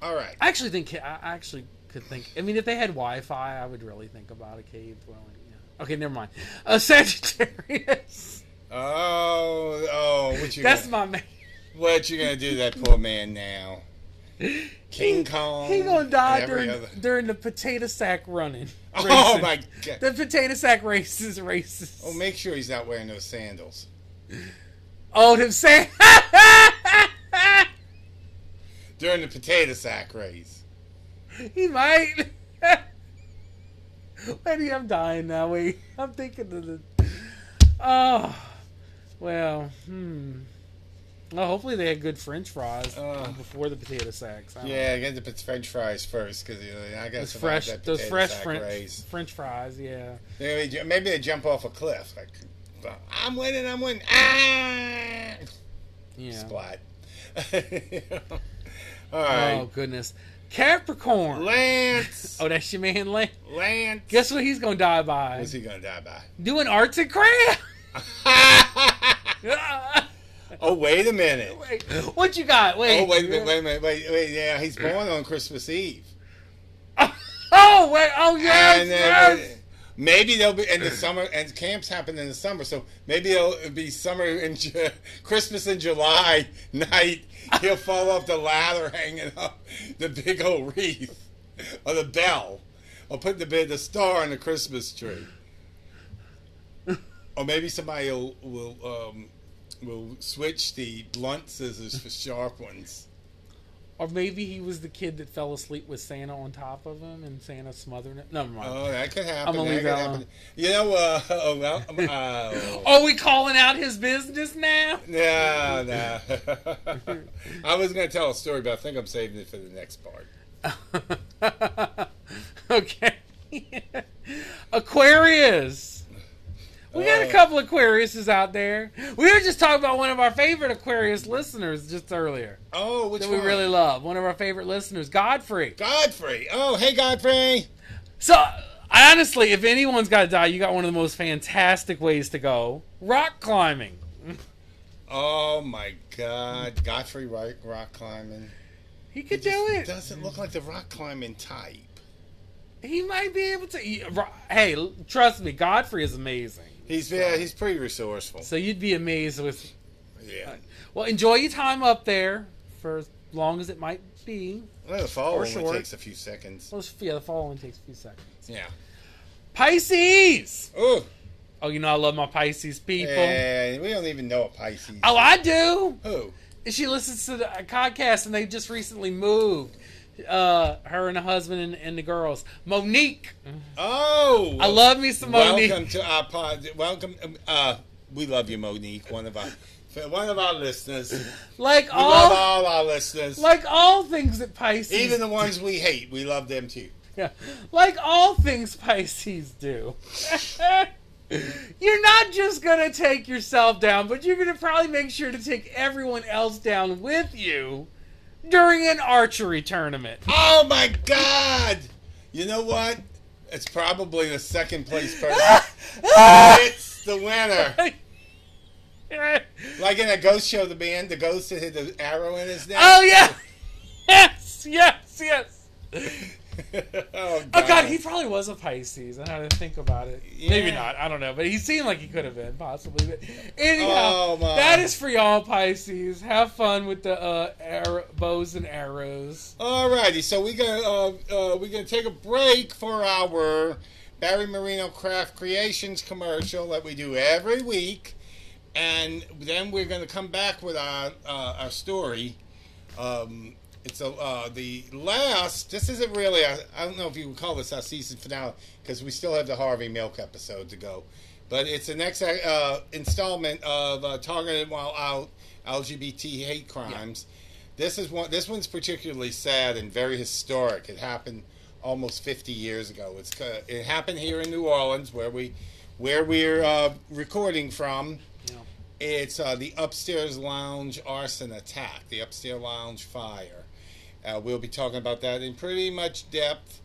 All right. I actually think I actually could think. I mean, if they had Wi-Fi, I would really think about a cave dwelling. Yeah. Okay, never mind. A Sagittarius. Oh, oh, what you? That's gonna, my man. what you gonna do to that poor man now? King Kong. He gonna die during other- during the potato sack running. Oh racing. my god. The potato sack races races. Oh, make sure he's not wearing those sandals. Oh, them sand. during the potato sack race. he might. Maybe I'm dying now. Wait, I'm thinking of the. Oh, well, hmm. Well, hopefully they had good French fries Uh. before the potato sacks. Yeah, I don't know. Yeah, get the French fries first because you know, I got fresh, that those fresh French race. French fries. Yeah. Maybe, maybe they jump off a cliff. Like, I'm winning, I'm winning. Ah! Yeah. Splat. All right. Oh goodness, Capricorn. Lance. Oh, that's your man, Lance. Lance. Guess what he's gonna die by? What's he gonna die by? Doing arts and crafts. oh, wait a minute. Wait, what you got? Wait. Oh, wait a minute, wait a minute, wait, wait, yeah, he's born on Christmas Eve. Oh, wait. Oh, yes. And then yes. Maybe they'll be in the summer, and camps happen in the summer, so maybe it'll be summer in Ju- Christmas in July night. He'll fall off the ladder hanging up the big old wreath. or the bell, or put the the star on the Christmas tree. or maybe somebody will will um, will switch the blunt scissors for sharp ones. Or maybe he was the kid that fell asleep with Santa on top of him and Santa smothered him. Never mind. Oh, that could happen. I'm gonna leave that happen. alone. You know, uh, oh, well, uh, Are we calling out his business now? no, no. I was going to tell a story, but I think I'm saving it for the next part. okay. Aquarius. We got a Uh. couple Aquariuses out there. We were just talking about one of our favorite Aquarius listeners just earlier Oh, which that we one? really love. One of our favorite listeners, Godfrey. Godfrey. Oh, hey, Godfrey. So, honestly, if anyone's got to die, you got one of the most fantastic ways to go rock climbing. Oh my God, Godfrey rock, rock climbing. He could He do it. Doesn't look like the rock climbing type. He might be able to. Hey, trust me, Godfrey is amazing. He's yeah, he's pretty resourceful. So you'd be amazed with. Yeah. Well, enjoy your time up there for as long as it might be. Well, the fall only short. takes a few seconds. Well, yeah, the fall only takes a few seconds. Yeah. Pisces. Oh, Oh, you know I love my Pisces people. and we don't even know a Pisces. Oh, I do. Who? She listens to the podcast, and they just recently moved. Uh, her and her husband and, and the girls. Monique. Oh, I love me some Monique. Welcome to our pod. Welcome. um, Uh, we love you, Monique. One of our, one of our listeners. We Like love all, all our listeners. like all things that Pisces, Even the ones we hate, we love them too. Yeah. Like all things Pisces do. You're not just going to take yourself down, but you're going to probably make sure to take everyone else down with you during an archery tournament. Oh my God! You know what? It's probably the second place person. it's the winner. Like in a ghost show, the band, the ghost that had the arrow in his neck. oh, yeah. Yes, yes, yes. oh, Oh, God, he probably was a Pisces. I had to think about it. Maybe not. I don't know. But he seemed like he could have been, possibly. But anyhow, Oh, my. that is for y'all, Pisces. Have fun with the uh, arrow, bows and arrows. Alrighty, so we're gonna uh, uh, we're gonna take a break for our Barry Marino Craft Creations commercial that we do every week, and then we're gonna come back with our uh, our story. Um, it's a, uh, the last. This isn't really. I I don't know if you would call this our season finale because we still have the Harvey Milk episode to go, but it's the next uh, installment of uh, Targeted While Out LGBT hate crimes. This is one. This one's particularly sad and very historic. It happened almost 50 years ago. It's it happened here in New Orleans, where we where we're uh, recording from. Yeah. It's uh, the upstairs lounge arson attack, the upstairs lounge fire. Uh, we'll be talking about that in pretty much depth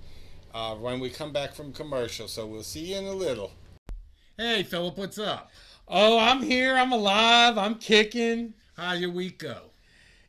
uh, when we come back from commercial. So we'll see you in a little. Hey, Philip, what's up? Oh, I'm here. I'm alive. I'm kicking. How'd your week go?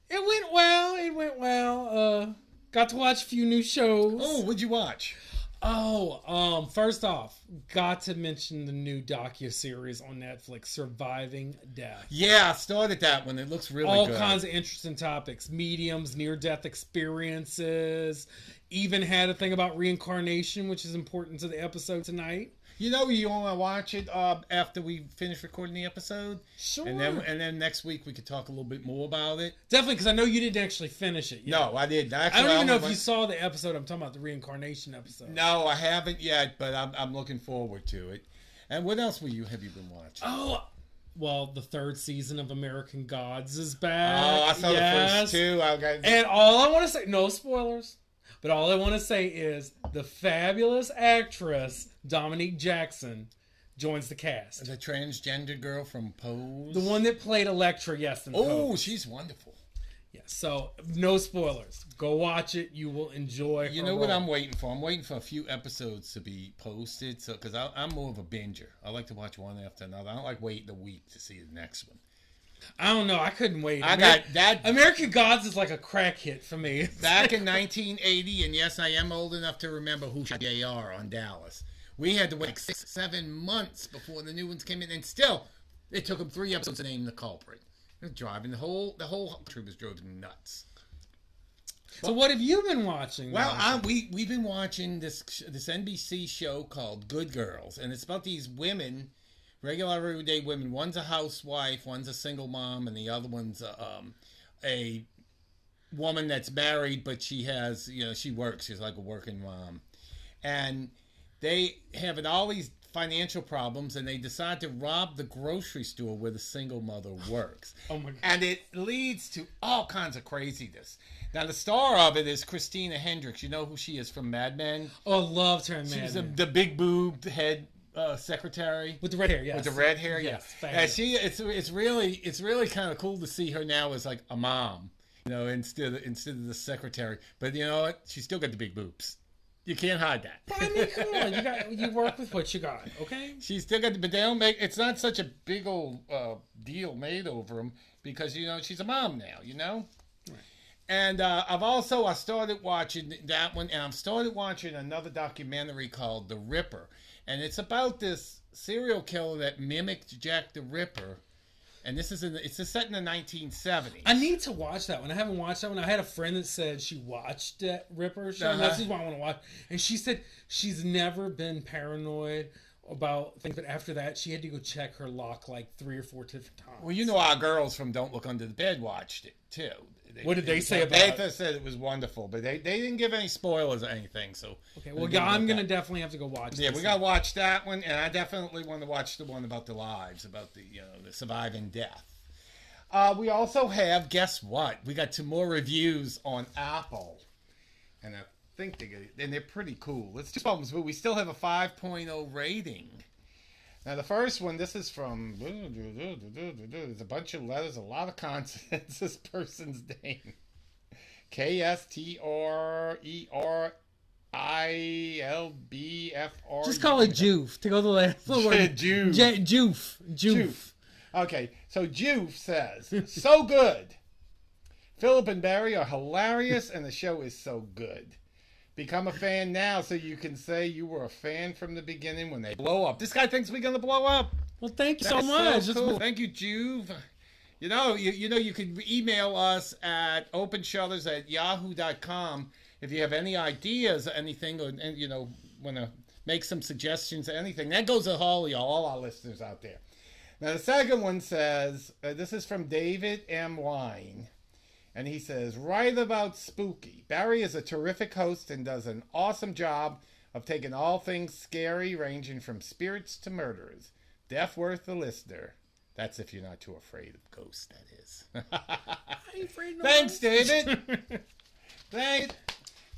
It went well. It went well. Uh, got to watch a few new shows. Oh, what'd you watch? Oh, um, first off, got to mention the new docu series on Netflix, Surviving Death. Yeah, I started that one. It looks really All good. kinds of interesting topics, mediums, near death experiences. Even had a thing about reincarnation, which is important to the episode tonight. You know, you want to watch it uh, after we finish recording the episode, Sure. and then and then next week we could talk a little bit more about it. Definitely, because I know you didn't actually finish it. yet. No, I did. I Actually, I don't even know if you saw the episode. I'm talking about the reincarnation episode. No, I haven't yet, but I'm I'm looking forward to it. And what else were you have you been watching? Oh, well, the third season of American Gods is back. Oh, I saw the first two. I got And all I want to say, no spoilers, but all I want to say is the fabulous actress Dominique Jackson joins the cast. the transgender girl from Pose. The one that played Elektra, yes. In Oh, Pose. she's wonderful. yeah. So no spoilers. Go watch it. You will enjoy. You know what. I'm waiting for? I'm waiting for a few episodes to be posted. So, because I'm more of a binger, I like to watch one after another. I don't like waiting a week to see the next one. I don't know. I couldn't wait. I got that American Gods is like a crack hit for me. back in 1980, and yes, I am old enough to remember who shot JR on Dallas. We had to wait like six, seven months before the new ones came in, and still, it took them three episodes to name the culprit. They're driving the whole the whole troop was driving nuts. So what have you been watching? Well. I, we we've been watching this this NBC show called Good Girls, and it's about these women, regular everyday women. One's a housewife, one's a single mom, and the other one's a, um, a woman that's married, but she has you know she works. She's like a working mom, and they have all these financial problems, and they decide to rob the grocery store where the single mother works. oh my god. And it leads to all kinds of craziness. Now, the star of it is Christina Hendricks. You know who she is from Mad Men? Oh, loved her in She's Mad the, Men. the big boobed head uh, secretary with the red hair. Yes. with the red hair. Yes. yeah, and she it's it's really it's really kind of cool to see her now as like a mom, you know, instead of, instead of the secretary. But you know what? She's still got the big boobs. You can't hide that. I mean, come on. You got you work with what you got. Okay. She's still got, the, but they don't make. It's not such a big old uh, deal made over them because you know she's a mom now. You know. And uh, I've also I started watching that one, and I've started watching another documentary called The Ripper, and it's about this serial killer that mimicked Jack the Ripper, and this is in the, it's set in the 1970s. I need to watch that one. I haven't watched that one. I had a friend that said she watched that Ripper show. and Uh-huh. That's what I want to watch. And she said she's never been paranoid about things, but after that, she had to go check her lock like three or four different times. Well, you know, our girls from Don't Look Under the Bed watched it too. What did they say about it? Betha said it was wonderful, but they, they didn't give any spoilers or anything. So okay, well, we didn't I'm gonna that. definitely have to go watch. It. Yeah, this. we gotta watch that one, and I definitely want to watch the one about the lives, about the you know the surviving death. Uh, we also have, guess what? We got two more reviews on Apple, and I think they get, and they're pretty cool. Let's two problems, but we still have a 5.0 rating. Now the first one, this is from. There's a bunch of letters, a lot of consonants. This person's name, K S T R E R I L B F R. Just call it Joof to go to the last the word. Joof. J- Joof. Joof. Joof. Okay, so Joof says, so good. Philip and Barry are hilarious, and the show is so good. Become a fan now so you can say you were a fan from the beginning when they blow up. This guy thinks we're going to blow up. Well, thank you so much. so cool. Thank you, Juve. You know, you, you know, you can email us at openshutters at yahoo.com if you have any ideas or anything, or, and, you know, want to make some suggestions or anything. That goes to all y'all, all our listeners out there. Now, the second one says, uh, this is from David M. Wine. And he says, right about spooky. Barry is a terrific host and does an awesome job of taking all things scary, ranging from spirits to murderers. Death worth the listener. That's if you're not too afraid of ghosts, that is. I ain't afraid no Thanks. David. Thanks.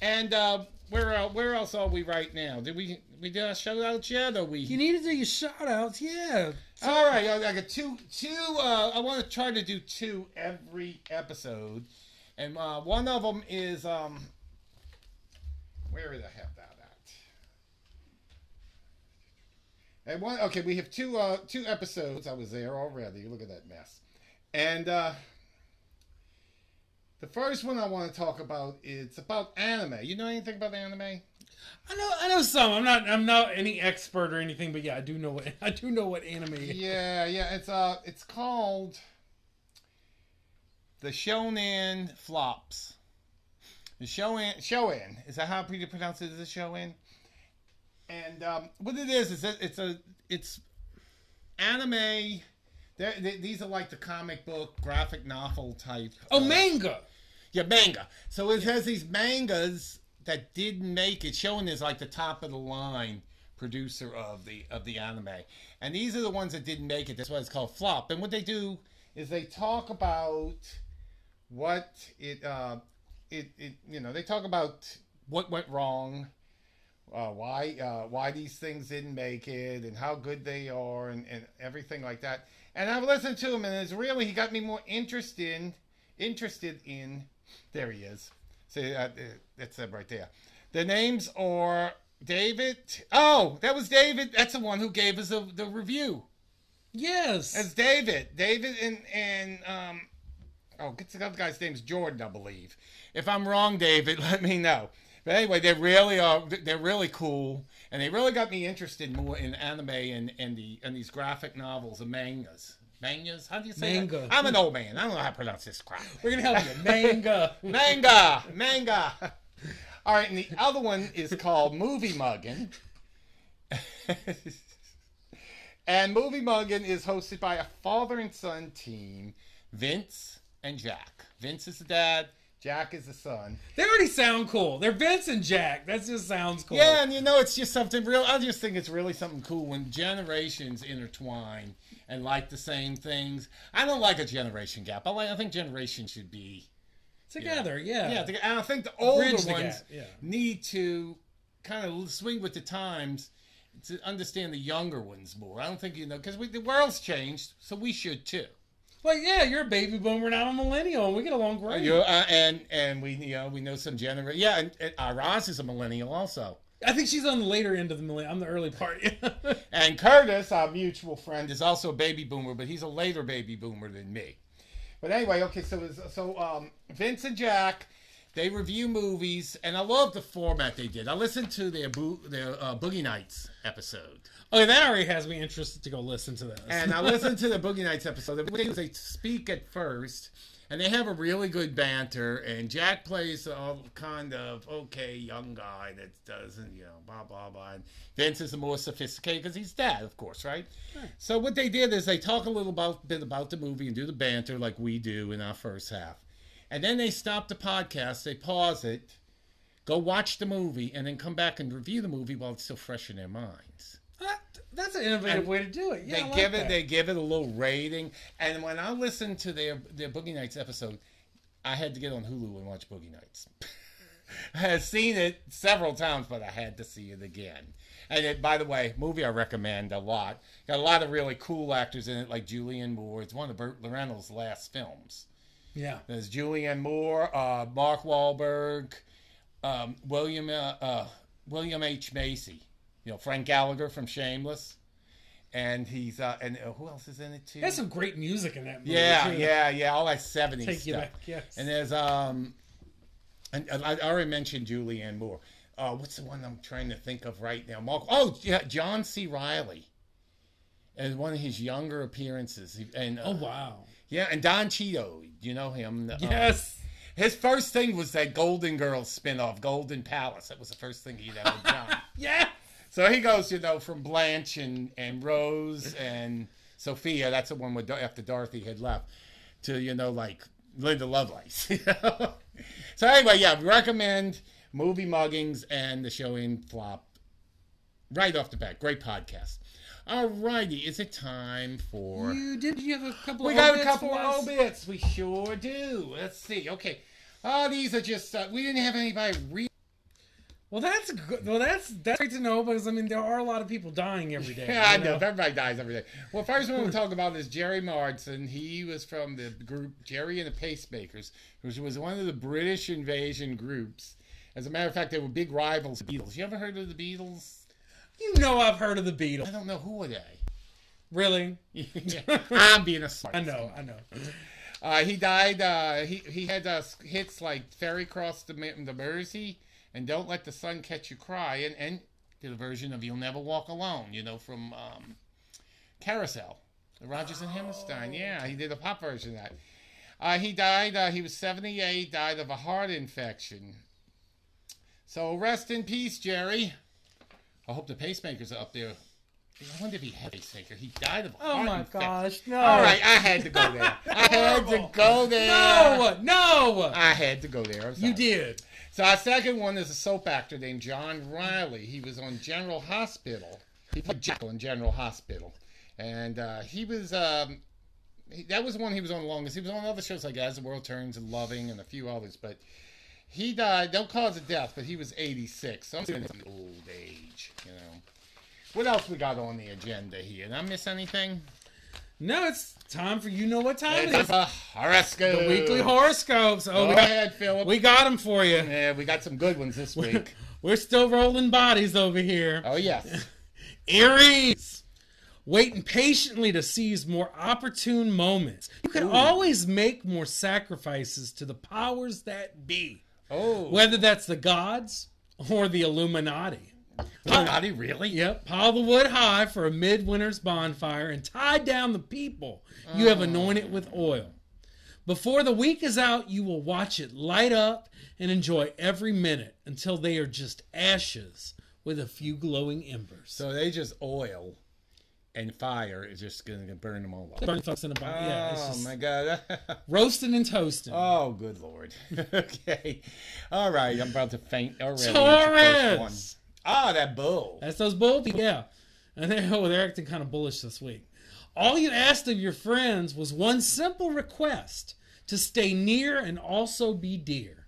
And uh, where uh, where else are we right now? Did we we did our shout out yet? Or we? You need to do your shout outs, yeah. All right, I I got two. Two. Uh, I want to try to do two every episode, and uh, one of them is um. Where did I have that at? And one. Okay, we have two. Uh, two episodes. I was there already. Look at that mess, and uh. The first one I want to talk about it's about anime. You know anything about anime? I know, I know some. I'm not, I'm not any expert or anything, but yeah, I do know what, I do know what anime. is. Yeah, yeah. It's uh, it's called the Shonen Flops. The Shonen Shonen is that how you pronounce it? Is it Shonen? And um, what it is is that it's a it's anime. They, these are like the comic book, graphic novel type. Oh, uh, manga. Yeah, manga. So it has these mangas that didn't make it. Shonen is like the top of the line producer of the of the anime, and these are the ones that didn't make it. That's why it's called flop. And what they do is they talk about what it uh, it it you know they talk about what went wrong. Uh, why uh, why these things didn't make it and how good they are and, and everything like that. And I've listened to him and it's really he got me more interested interested in. There he is. See uh, that's it right there. The names are David. Oh, that was David. That's the one who gave us the, the review. Yes. It's David. David and and um oh, get the other guy's name's Jordan, I believe. If I'm wrong, David, let me know. But anyway, they really are. They're really cool, and they really got me interested more in anime and and the and these graphic novels and mangas. Mangas? How do you say Manga. that? I'm an old man. I don't know how to pronounce this crap. We're gonna help you. Manga. Manga, manga. All right, and the other one is called Movie Muggin. and Movie Muggin is hosted by a father and son team, Vince and Jack. Vince is the dad, Jack is the son. They already sound cool. They're Vince and Jack. That just sounds cool. Yeah, and you know, it's just something real. I just think it's really something cool when generations intertwine and like the same things. I don't like a generation gap. I like. I think generations should be Together, yeah. Yeah, the- and I think the older Bridge the ones gap, yeah. need to kind of swing with the times to understand the younger ones more. I don't think you know because the world's changed, so we should too. Well, yeah, you're a baby boomer and I'm a millennial, and we get along great. You uh, and and we you know we know some generation. Yeah, and, and uh, Roz is a millennial also. I think she's on the later end of the millennial. I'm the early part. And Curtis, our mutual friend, is also a baby boomer, but he's a later baby boomer than me. But anyway, okay, so so um, Vince and Jack, they review movies, and I love the format they did. I listened to their bo- their uh, Boogie Nights episode, okay, that already has me interested to go listen to this. and I listened to the Boogie Nights episode. They they speak at first, and they have a really good banter. And Jack plays a kind of okay young guy that doesn't, you know, blah blah blah. And Vince is a more sophisticated because he's dad, of course, right? So what they did is they talk a little about, bit about the movie and do the banter like we do in our first half, and then they stop the podcast, they pause it, go watch the movie, and then come back and review the movie while it's still fresh in their minds that's an innovative And way to do it. Yeah, they like give that. it they give it a little rating. And when i listened to their their boogie nights episode i had to get on hulu and watch boogie nights. I had seen it several times but i had to see it again. And it, by the way movie i recommend a lot. Got a lot of really cool actors in it like julianne moore. It's one of burt reynolds last films. Yeah. there's julianne moore uh, mark Wahlberg, um, william uh, uh, william h. Macy you know frank gallagher from shameless and he's uh, and uh, who else is in it too? There's some great music in that movie. yeah, too. yeah, yeah, all that '70s Take you stuff. back, yes. And there's um, and and I already mentioned Julianne Moore. Uh, what's the one I'm trying to think of right now? Mark. Oh, yeah, John C. Reilly. As one of his younger appearances, and uh, Oh wow. yeah, and Don Cheadle, you know him? Uh, Yes. his first thing was that Golden Girls spinoff, Golden Palace. That was the first thing he'd ever done. Yeah. So he goes, you know, from Blanche and, and Rose and Sophia. That's the one with after Dorothy had left, to you know like Linda Lovelace. you know? so anyway, yeah, recommend movie muggings and the Shonen Flop right off the bat. Great podcast. All righty, is it time for? You did. You have a couple. We got a couple of obits. We sure do. Let's see. Okay. Oh, these are just. Uh, we didn't have anybody read. Well, that's good. Well, that's that's great to know because I mean there are a lot of people dying every day. Yeah, I you know. Everybody dies every day. Well, first one we'll talk about is Gerry Marsden. He was from the group Gerry and the Pacemakers, which was one of the British invasion groups. As a matter of fact, they were big rivals. of the Beatles. You ever heard of the Beatles? You know I've heard of the Beatles. I don't know who are they. Really? I'm being a smart. I know. I know. Uh, he died. Uh, he he had uh, hits like "Ferry Cross the, the Mersey" and "Don't Let the Sun Catch You Cry," and and did a version of "You'll Never Walk Alone." You know from um, Carousel, the Rodgers and Hammerstein. Yeah, he did a pop version of that. Uh, he died. Uh, he was seventy eight. Died of a heart infection. So rest in peace, Gerry. I hope the pacemakers are up there. I wonder if he had a pacemaker. He died of a Oh my infection. gosh! No. All right, I had to go there. I had to go there. No. No. I had to go there. I'm sorry. You did. So our second one is a soap actor named John Reilly. He was on General Hospital. He played Jekyll in General Hospital, and uh, he was. Um, he, that was the one he was on the longest. He was on other shows like As the World Turns and Loving and a few others, but he died. No cause of death, but he was 86. So I'm saying it's old age, you know. What else we got on the agenda here? Did I miss anything? No, it's time for you know what time it It's is. a horoscope. The weekly horoscopes. Oh, Go we got, ahead, Philip. we got them for you. yeah, we got some good ones this week. We're still rolling bodies over here. Oh yes. Aries, waiting patiently to seize more opportune moments. You can always make more sacrifices to the powers that be, Oh. whether that's the gods or the Illuminati. Oh, Got he really? Yep, pile the wood high for a midwinter's bonfire and tie down the people you have anointed with oil. Before the week is out, you will watch it light up and enjoy every minute until they are just ashes with a few glowing embers. So they just oil and fire is just going to burn them all up. Burn folks in a bonfire. yeah, it's oh just my god. roasting and toasting. oh, good lord. okay. All right. I'm about to faint already. Your first one. Taurus. Ah, that bull. That's those bull people. Yeah. And they, oh, they're acting kind of bullish this week. All you asked of your friends was one simple request to stay near and also be dear.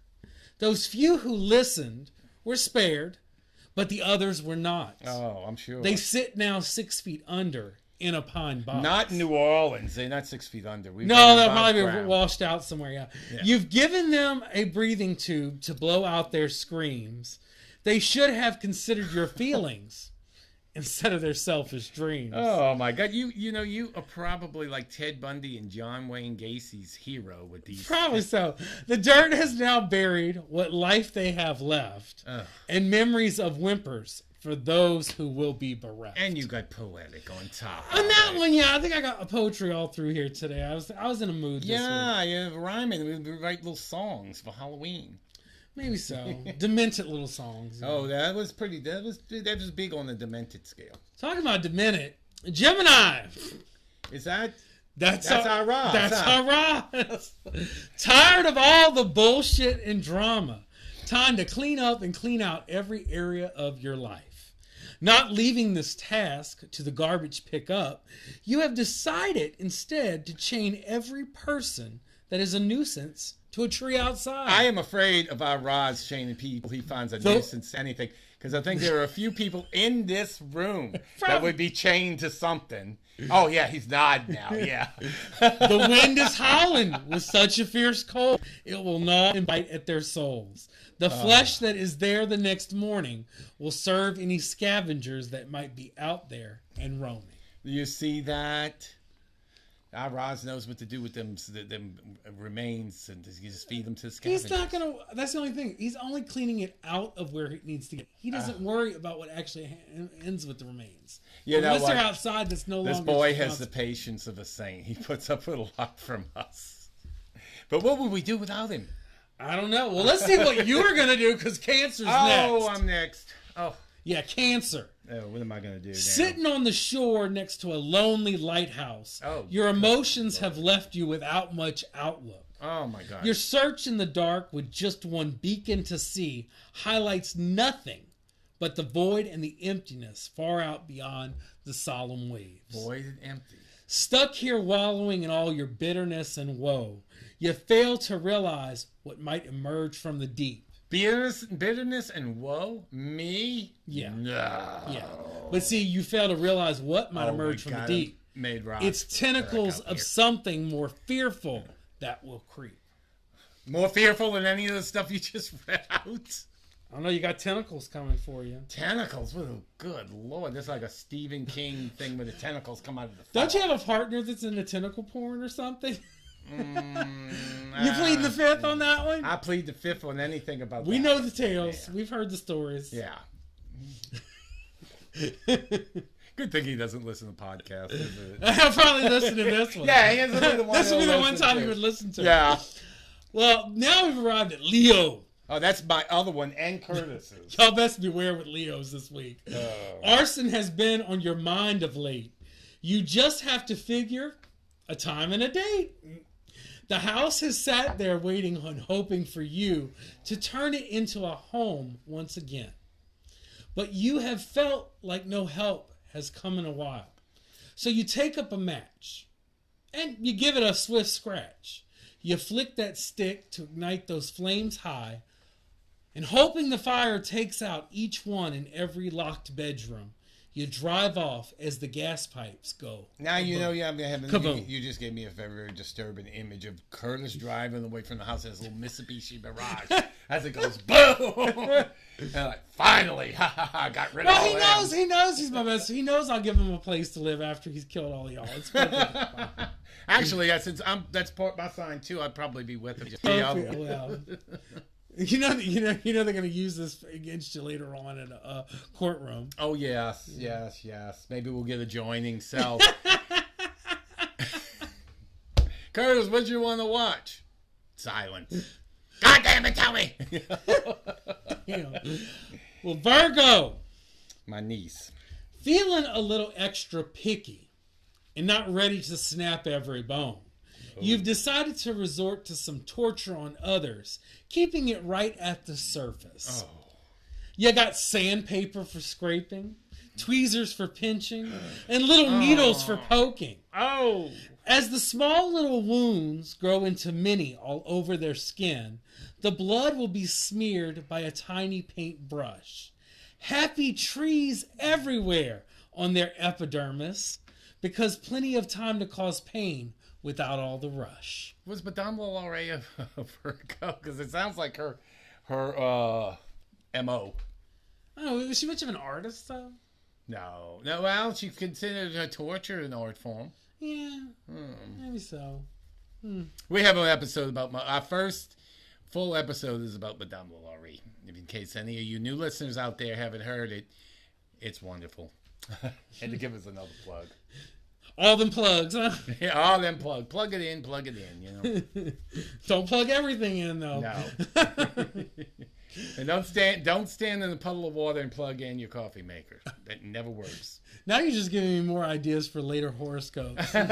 Those few who listened were spared, but the others were not. Oh, I'm sure. They sit now six feet under in a pine box. not in New Orleans. They're not six feet under. We've No, they'll probably be washed out somewhere. Yeah. You've given them a breathing tube to blow out their screams. They should have considered your feelings instead of their selfish dreams. Oh my God! You you know you are probably like Ted Bundy and John Wayne Gacy's hero with these. Probably so. The dirt has now buried what life they have left Ugh. and memories of whimpers for those who will be bereft. And you got poetic on top. on that it. one, yeah, I think I got a poetry all through here today. I was I was in a mood this week. Yeah, yeah, rhyming. We write little songs for Halloween. Maybe so. Demented little songs. Oh, that was pretty. That was that was big on the demented scale. Talking about demented, Gemini. Is that? That's, That's our, our That's huh? our Roz. Tired of all the bullshit and drama. Time to clean up and clean out every area of your life. Not leaving this task to the garbage pickup, you have decided instead to chain every person that is a nuisance to a tree outside. I am afraid of our Roz chaining people. He finds a So- nuisance anything because I think there are a few people in this room that would be chained to something. Oh yeah, he's nodding now. Yeah. The wind is howling with such a fierce cold, it will gnaw and bite at their souls. The oh. flesh that is there the next morning will serve any scavengers that might be out there and roaming. You see that? Our Roz knows what to do with them, them remains, and you just feed them to the scavengers. He's not gonna. That's the only thing. He's only cleaning it out of where it needs to get. He ah. doesn't worry about what actually ha- ends with the remains. You know Unless they're outside, that's no This longer. This boy has the patience of a saint. He puts up with a lot from us. But what would we do without him? I don't know. Well, let's see what you are gonna do because cancer's Oh, next. Oh, I'm next. Oh, Yeah, cancer. Oh, what am I going to do now? Sitting on the shore next to a lonely lighthouse, Oh, your emotions have left you without much outlook. Oh my God. Your search in the dark with just one beacon to see highlights nothing but the void and the emptiness far out beyond the solemn waves. void and empty. Stuck here wallowing in all your bitterness and woe, you fail to realize what might emerge from the deep. Bitterness, bitterness and woe? Me? Yeah. No. Yeah. But see, you fail to realize what might Oh, emerge from the deep. Made rock. It's tentacles of something more fearful that will creep. more fearful than any of the stuff you just read out. I know you got tentacles coming for you. Tentacles. What good lord. That's like a Stephen King thing where the tentacles come out of the. Don't you have a partner that's into tentacle porn or something? Mm, You pleading the ah, fifth on that one? I plead the fifth on anything about. That. We that. know the tales. We've heard the stories. Yeah. Good thing he doesn't listen to podcasts. I'll probably listen to this one. Yeah, he has the one this will be the one time to. you would listen to. it. Yeah. Well, now we've arrived at Leo. Oh, that's my other one, and Curtis's. Y'all best beware with Leos this week. Oh. Arson has been on your mind of late. You just have to figure a time and a date. The house has sat there waiting and hoping for you to turn it into a home once again. But you have felt like no help has come in a while. So you take up a match and you give it a swift scratch. You flick that stick to ignite those flames high, and hoping the fire takes out each one in every locked bedroom, you drive off as the gas pipes go. Now you know, yeah, I'm having. You, Kaboom. you just gave me a very, very disturbing image of Curtis driving away from the house in his little Mitsubishi Mirage as it goes boom. and like, finally, ha ha ha, got rid of Well, he them. knows. He knows he's my best. He knows I'll give him a place to live after he's killed all y'all. It's. Actually, yeah, since I'm that's part my sign too, I'd probably be with him. Yeah, Well, You know, you know, you know they're going to use this against you later on in a uh, courtroom. Oh yes, yes, yes. Maybe we'll get a joining cell. Curtis, what you want to watch? Silence. God damn it, tell me. You know. Well, Virgo, My niece. feeling a little extra picky and not ready to snap every bone. You've decided to resort to some torture on others, keeping it right at the surface. Oh. You got sandpaper for scraping, tweezers for pinching, and little oh. needles for poking. Oh. As the small little wounds grow into many all over their skin, the blood will be smeared by a tiny paintbrush. Happy trees everywhere on their epidermis, because plenty of time to cause pain without all the rush. Was Madame Lalaurie a a Virgo? Because it sounds like her, her uh, mo. Oh, was she much of an artist though? No, no. Well, she considered uh, torture an art form. Yeah, maybe so. We have an episode about my our first full episode is about Madame Lalaurie. In case any of you new listeners out there haven't heard it, it's wonderful. Had to give us another plug. All them plugs, huh? Yeah, all them plug, plug it in, plug it in. You know, Don't plug everything in though. no. and don't stand, don't stand in a puddle of water and plug in your coffee maker. That never works. Now you're just giving me more ideas for later horoscopes. I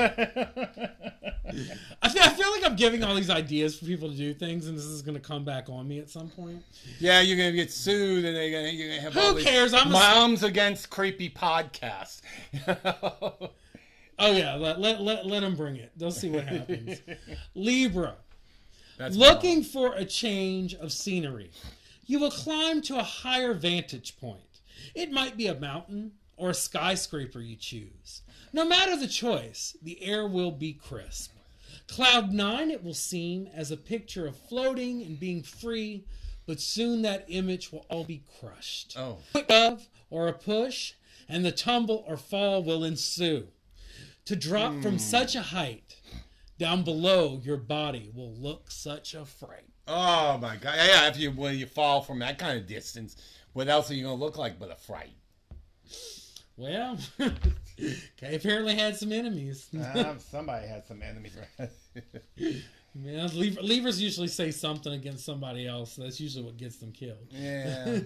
feel, I feel like I'm giving all these ideas for people to do things, and this is going to come back on me at some point. Yeah, you're gonna get sued, and they're gonna, have Who all these cares? I'm a- moms against creepy podcasts. Oh yeah, let let let, let them bring it. They'll see what happens. Libra, That's looking for a change of scenery. You will climb to a higher vantage point. It might be a mountain or a skyscraper you choose. No matter the choice, the air will be crisp. Cloud nine, it will seem as a picture of floating and being free, but soon that image will all be crushed. Oh. quick or a push, and the tumble or fall will ensue. To drop from such a height, down below your body will look such a fright. Oh my god! Yeah, if you when you fall from that kind of distance, what else are you gonna look like but a fright? Well, Kay apparently had some enemies. Um, somebody had some enemies. Man, Libra, Libras usually say something against somebody else. That's usually what gets them killed. yeah,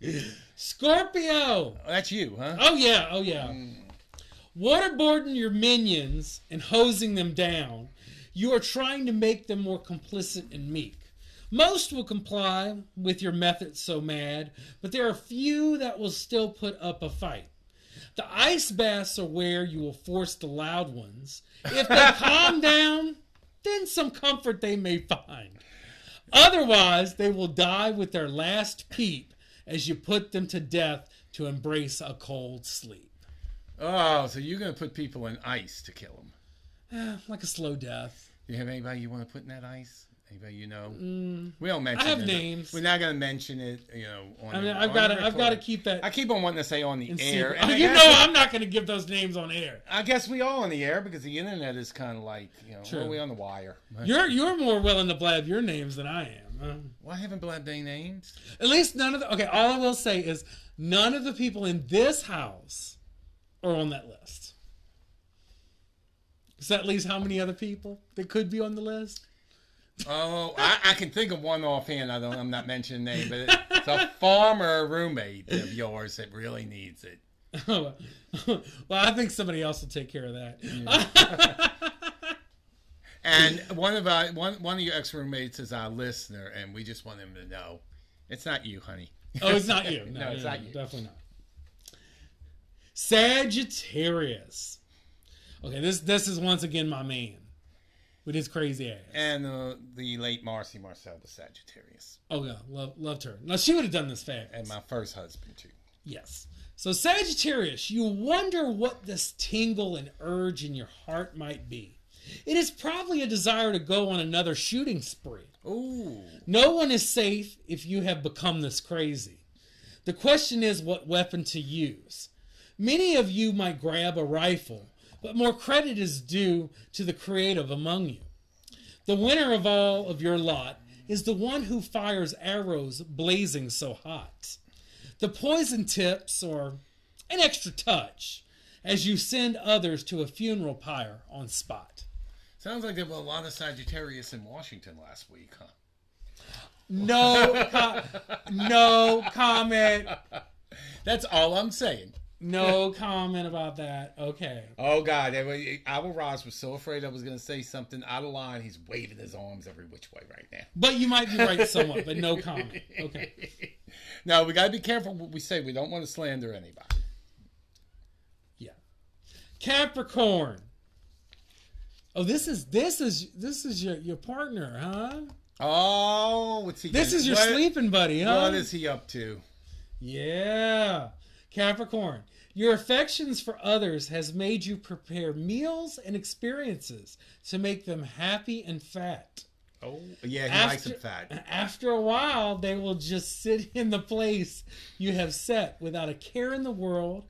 Scorpio. that's you, huh? Oh yeah, oh yeah. Waterboarding your minions and hosing them down, you are trying to make them more complicit and meek. Most will comply with your methods so mad, but there are few that will still put up a fight. The ice baths are where you will force the loud ones. If they calm down, then some comfort they may find. Otherwise, they will die with their last peep as you put them to death to embrace a cold sleep. Oh, so you're gonna put people in ice to kill them? Eh, like a slow death. Do you have anybody you want to put in that ice? Anybody you know? we don't mention. Mm. I have it. names. We're not gonna mention it. You know. On I mean, the- I've got to, I've got to keep that I keep on wanting to say on the air. Oh, you know, I'm not going to give those names on air. I guess we all on the air because the internet is kind of like you know. True. Well, we on the wire. You're you're more willing to blab your names than I am. huh? Well, I haven't blabbed any names. At least none of the. Okay, all I will say is none of the people in this house are on that list. So that leaves how many other people that could be on the list? Oh, I, I can think of one offhand. I don't. I'm not mentioning name, but it's a former roommate of yours that really needs it. well, I think somebody else will take care of that. And one of our one one of your ex roommates is our listener, and we just want him to know it's not you, honey. Oh, it's not you. No, No, it's no, not you. Definitely not. Sagittarius. Okay, this this is once again my man with his crazy ass. And uh, the late Marcy Marcel, the Sagittarius, Oh yeah, love, loved her. Now she would have done this fast. and my first husband too. Yes. So Sagittarius, you wonder what this tingle and urge in your heart might be. It is probably a desire to go on another shooting spree. Ooh, No one is safe if you have become this crazy. The question is what weapon to use. Many of you might grab a rifle, but more credit is due to the creative among you. The winner of all of your lot is the one who fires arrows blazing so hot. The poison tips or an extra touch as you send others to a funeral pyre on spot. Sounds like there were a lot of Sagittarius in Washington last week, huh? No, co- no comment. That's all I'm saying. No comment about that. Okay. Oh God, were- Roz was so afraid I was going to say something out of line. He's waving his arms every which way right now. But you might be right somewhat, but no comment. Okay. No, we got to be careful what we say. We don't want to slander anybody. Yeah. Capricorn. Oh, this is this is this is your your partner, huh? Oh, what's he? This doing? is your What- sleeping buddy, huh? What is he up to? Yeah. Capricorn. Your affections for others has made you prepare meals and experiences to make them happy and fat. Oh, yeah, he likes him fat. After a while, they will just sit in the place you have set without a care in the world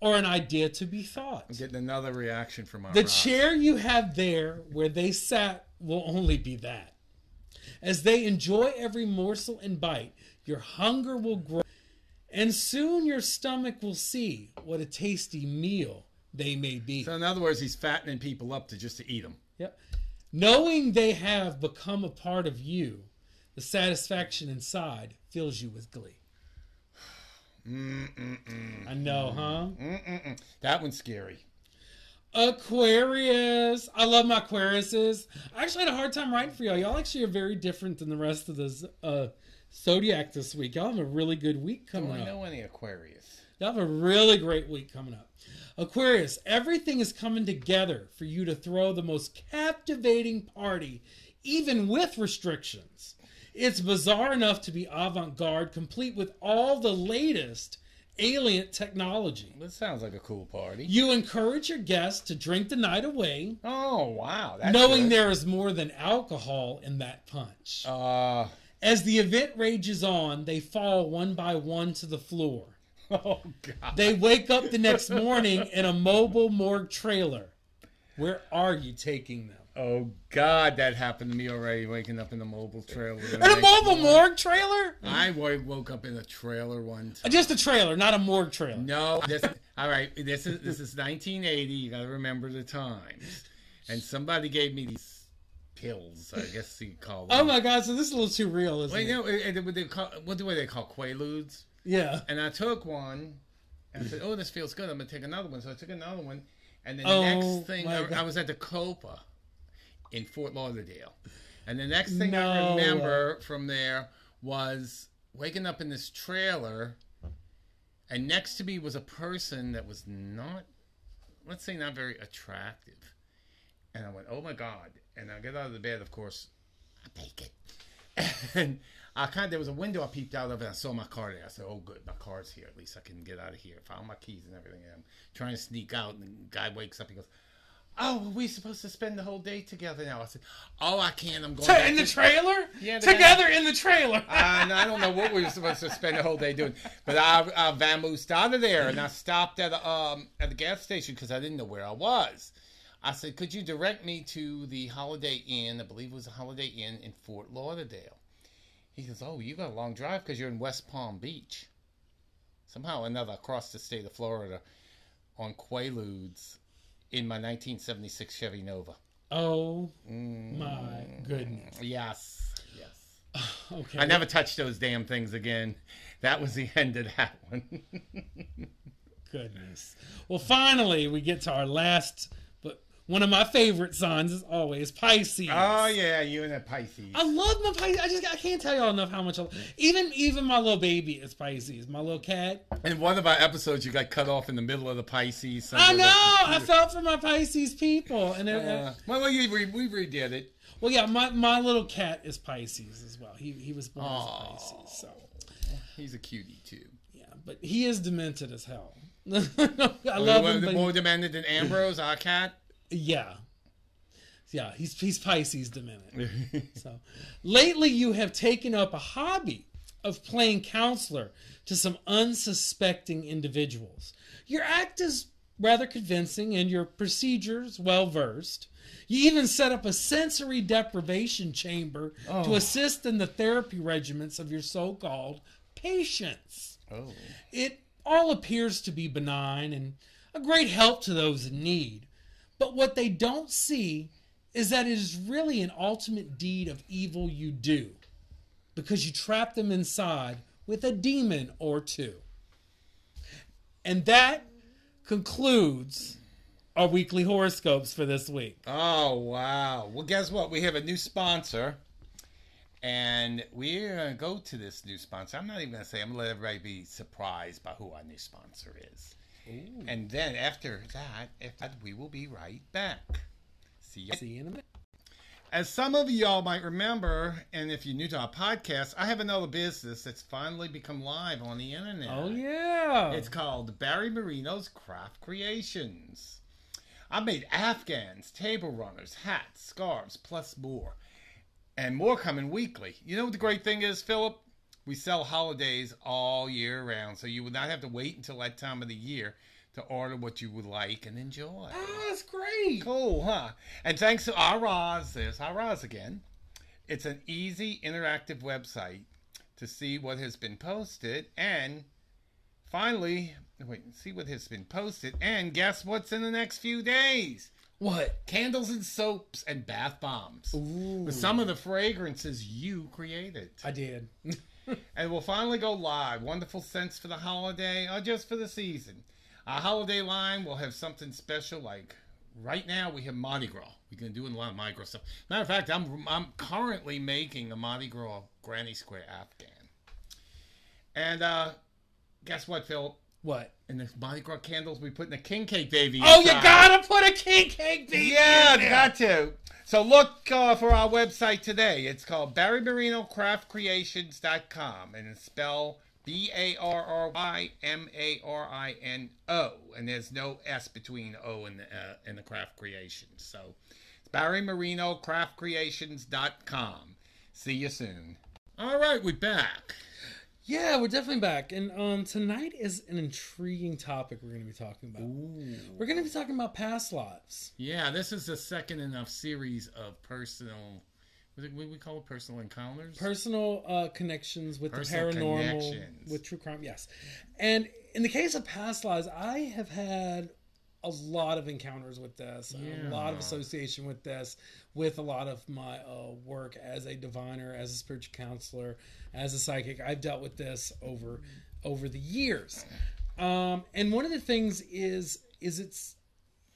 or an idea to be thought. I'm getting another reaction from our The chair you have there where they sat will only be that. As they enjoy every morsel and bite, your hunger will grow, and soon your stomach will see what a tasty meal they may be. So in other words, he's fattening people up to just to eat them. Yep. Knowing they have become a part of you, the satisfaction inside fills you with glee. Mm-mm-mm. I know, huh? Mm-mm-mm. That one's scary. Aquarius. I love my Aquariuses. I actually had a hard time writing for y'all. Y'all actually are very different than the rest of the uh, zodiac this week. Y'all have a really good week coming I up. know any Aquarius? Y'all have a really great week coming up. Aquarius, everything is coming together for you to throw the most captivating party, even with restrictions. It's bizarre enough to be avant garde, complete with all the latest alien technology. That sounds like a cool party. You encourage your guests to drink the night away, Oh wow, knowing good. there is more than alcohol in that punch. Uh, As the event rages on, they fall one by one to the floor. oh god. They wake up the next morning in a mobile morgue trailer. Where are you taking them? Oh god, that happened to me already. Waking up in a mobile trailer. In a mobile morgue trailer? I woke up in a trailer one time. Just a trailer, not a morgue trailer. No, this, all right. This is this is 1980. You got to remember the times. And somebody gave me these pills. I guess you call them. Oh my god, so this is a little too real, isn't no. eh, eh, What they call? What do they call Quaaludes? Yeah. And I took one. And I said, "Oh, this feels good. I'm gonna take another one." So I took another one. And then the Oh, next thing, I, I was at the Copa in Fort Lauderdale. And the next thing I remember from there was waking up in this trailer, and next to me was a person that was not, let's say, not very attractive. And I went, "Oh my god!" And I get out of the bed. Of course, I take it. And I kind of, there was a window I peeped out of, and I saw my car there. I said, "Oh, good, my car's here. At least I can get out of here." Found my keys and everything. And I'm trying to sneak out, and the guy wakes up. He goes, "Oh, were we supposed to spend the whole day together now?" I said, "Oh, I can't. I'm going in the to- trailer? Yeah, the guy- Together in the trailer. and I don't know what we were supposed to spend the whole day doing, but I, I vamoosed out of there, and I stopped at a, um at the gas station because I didn't know where I was. I said, "Could you direct me to the Holiday Inn? I believe it was a Holiday Inn in Fort Lauderdale." He goes, "Oh, you got a long drive because you're in West Palm Beach." Somehow or another, across the state of Florida, on Quaaludes, in my 1976 Chevy Nova. oh Mm, my goodness. Yes, yes. Okay. I never touched those damn things again. That was the end of that one. Goodness. Well, finally, we get to our last, one of my favorite signs is always Pisces. oh yeah, you and that Pisces. I love my Pisces. I just I can't tell y'all enough how much I even even my little baby is Pisces. My little cat. In one of our episodes, you got cut off in the middle of the Pisces. I know. I felt for my Pisces people, and it, Uh, well, well, you re- we redid it. well, yeah, my, my little cat is Pisces as well. He he was born Aw. as Pisces, so He's a cutie too. yeah. But he is demented as hell. I love more, him, more demanded than Ambrose, our cat. Yeah. Yeah, he's he's Pisces demented. so lately you have taken up a hobby of playing counselor to some unsuspecting individuals. Your act is rather convincing and your procedures well versed. You even set up a sensory deprivation chamber to oh. assist in the therapy regimens of your so called patients. Oh. It all appears to be benign and a great help to those in need. But what they don't see is that it is really an ultimate deed of evil you do because you trap them inside with a demon or two. And that concludes our weekly horoscopes for this week. Oh wow! Well, guess what? We have a new sponsor, and we're gonna go to this new sponsor. I'm not even gonna say. I'm gonna let everybody be surprised by who our new sponsor is. And then after that, if that, we will be right back. See you. See you in a minute. As some of y'all might remember, and if you're new to our podcast, I have another business that's finally become live on the internet. Oh, yeah. It's called Barry Marino's Craft Creations. I made afghans, table runners, hats, scarves, plus more. And more coming weekly. You know what the great thing is, Philip? We sell holidays all year round, so you would not have to wait until that time of the year to order what you would like and enjoy. Oh, that's great. Cool, huh? And thanks to Araz, there's Araz again. It's an easy, interactive website to see what has been posted and finally, wait, see what has been posted and guess what's in the next few days? What? Candles and soaps and bath bombs. Ooh. With some of the fragrances you created. I did. And we'll finally go live. Wonderful scents for the holiday or just for the season. Our holiday line will have something special like right now we have Mardi Gras. We're going to do a lot of Mardi Gras stuff. Matter of fact, I'm, I'm currently making a Mardi Gras Granny Square Afghan. And uh, guess what, Phil? what? And the Mardi Gras candles, we put in a king cake baby. Oh, you inside. gotta put a king cake baby Yeah, got to. So look uh, for our website today. It's called BarryMarinoCraftCreations.com and it's spelled B A R R Y M A R I N O, and there's no S between O and the uh, and the craft creations. So it's BarryMarinoCraftCreations.com. See you soon. All right, we're back. Yeah, we're definitely back. And um, tonight is an intriguing topic we're going to be talking about. We're going to be talking about past lives. Yeah, this is the second in a series of personal. What do we call it? Personal encounters. Personal uh, connections with Personal the paranormal, with true crime, yes. And in the case of past lives, I have had a lot of encounters with this, a lot of association with this, with a lot of my uh, work as a diviner, as a spiritual counselor, as a psychic. I've dealt with this over over the years, um, and one of the things is is it's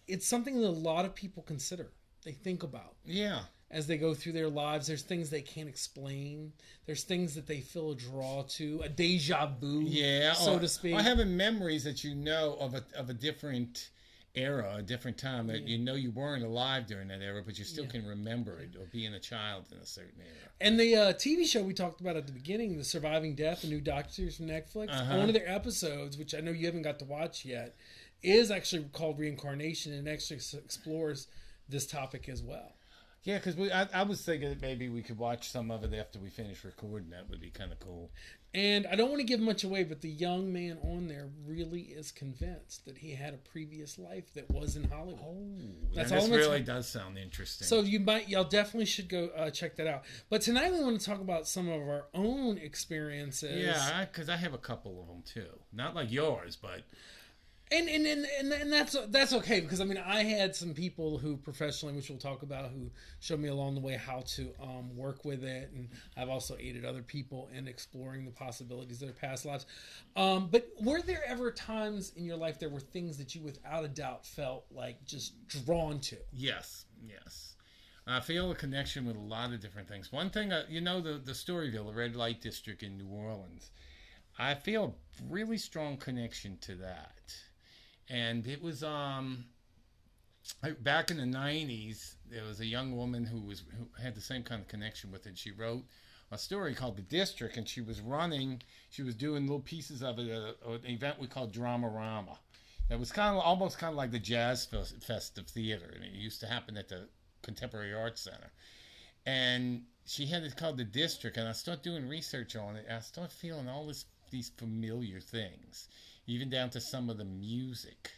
it's something that a lot of people consider. They think about yeah. as they go through their lives. There's things they can't explain. There's things that they feel a draw to, a deja vu, Yeah, so or, to speak. Or having memories that you know of a of a different era, a different time that you know you weren't alive during that era, but you still can remember it, or being a child in a certain era. And the uh, TV show we talked about at the beginning, The Surviving Death, the new docu series from Netflix, Uh-huh. one of their episodes, which I know you haven't got to watch yet, is actually called Reincarnation and actually explores this topic as well. Yeah, because we I, I was thinking that maybe we could watch some of it after we finish recording. That would be kind of cool. And I don't want to give much away, but the young man on there really is convinced that he had a previous life that was in Hollywood. That's all this really tell- does sound interesting. So you might, y'all definitely should go uh, check that out. But tonight we want to talk about some of our own experiences. yeah, because I, have a couple of them too. Not like yours, but and and, and and and that's that's okay because I mean I had some people who professionally, which we'll talk about, who showed me along the way how to um, work with it, and I've also aided other people in exploring the possibilities of their past lives. Um, but were there ever times in your life there were things that you, without a doubt, felt like just drawn to? Yes, yes. I feel a connection with a lot of different things. One thing, uh, you know, the the Storyville, the red light district in New Orleans. I feel a really strong connection to that, and it was um back in the '90s. There was a young woman who was who had the same kind of connection with it. She wrote a story called The District, and she was running. She was doing little pieces of it at an event we called Dramarama. That was kind of almost kind of like the Jazz Fest Fest of theater, and it used to happen at the Contemporary Arts Center. And she had it called the District, and I started doing research on it. And I started feeling all this these familiar things, even down to some of the music.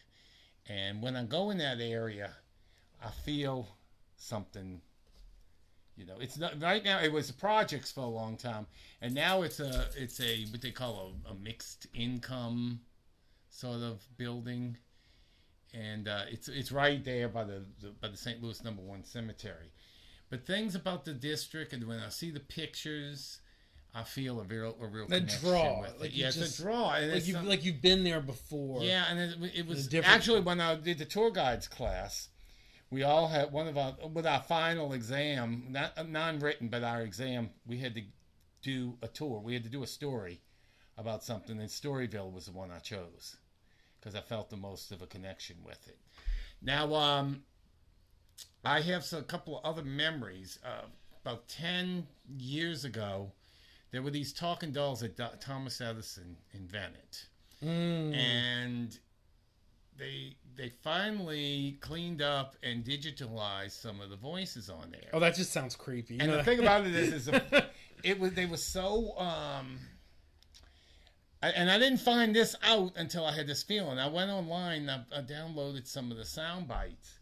And when I go in that area, I feel something. You know, it's not right now. It was projects for a long time, and now it's a it's a what they call a, a mixed income sort of building, and uh, it's it's right there by the, the by the St. Louis Number One Cemetery. But things about the district, and when I see the pictures, I feel a real a real The connection draw, with it. like yeah, it's just- a draw, and Like you some- like you've been there before. yeah, and it, it was different- actually when I did the tour guides class, we all had one of our with our final exam, not non-written, but our exam, we had to do a tour. We had to do a story about something, and Storyville was the one I chose because I felt the most of a connection with it. Now, um, I have a couple of other memories. Uh, about ten years ago, there were these talking dolls that Do- Thomas Edison invented Mm. and they they finally cleaned up and digitalized some of the voices on there. Oh, that just sounds creepy. You and the that- thing about it is, is a, it was they were so. Um, I, and I didn't find this out until I had this feeling. I went online, I, I downloaded some of the sound bites,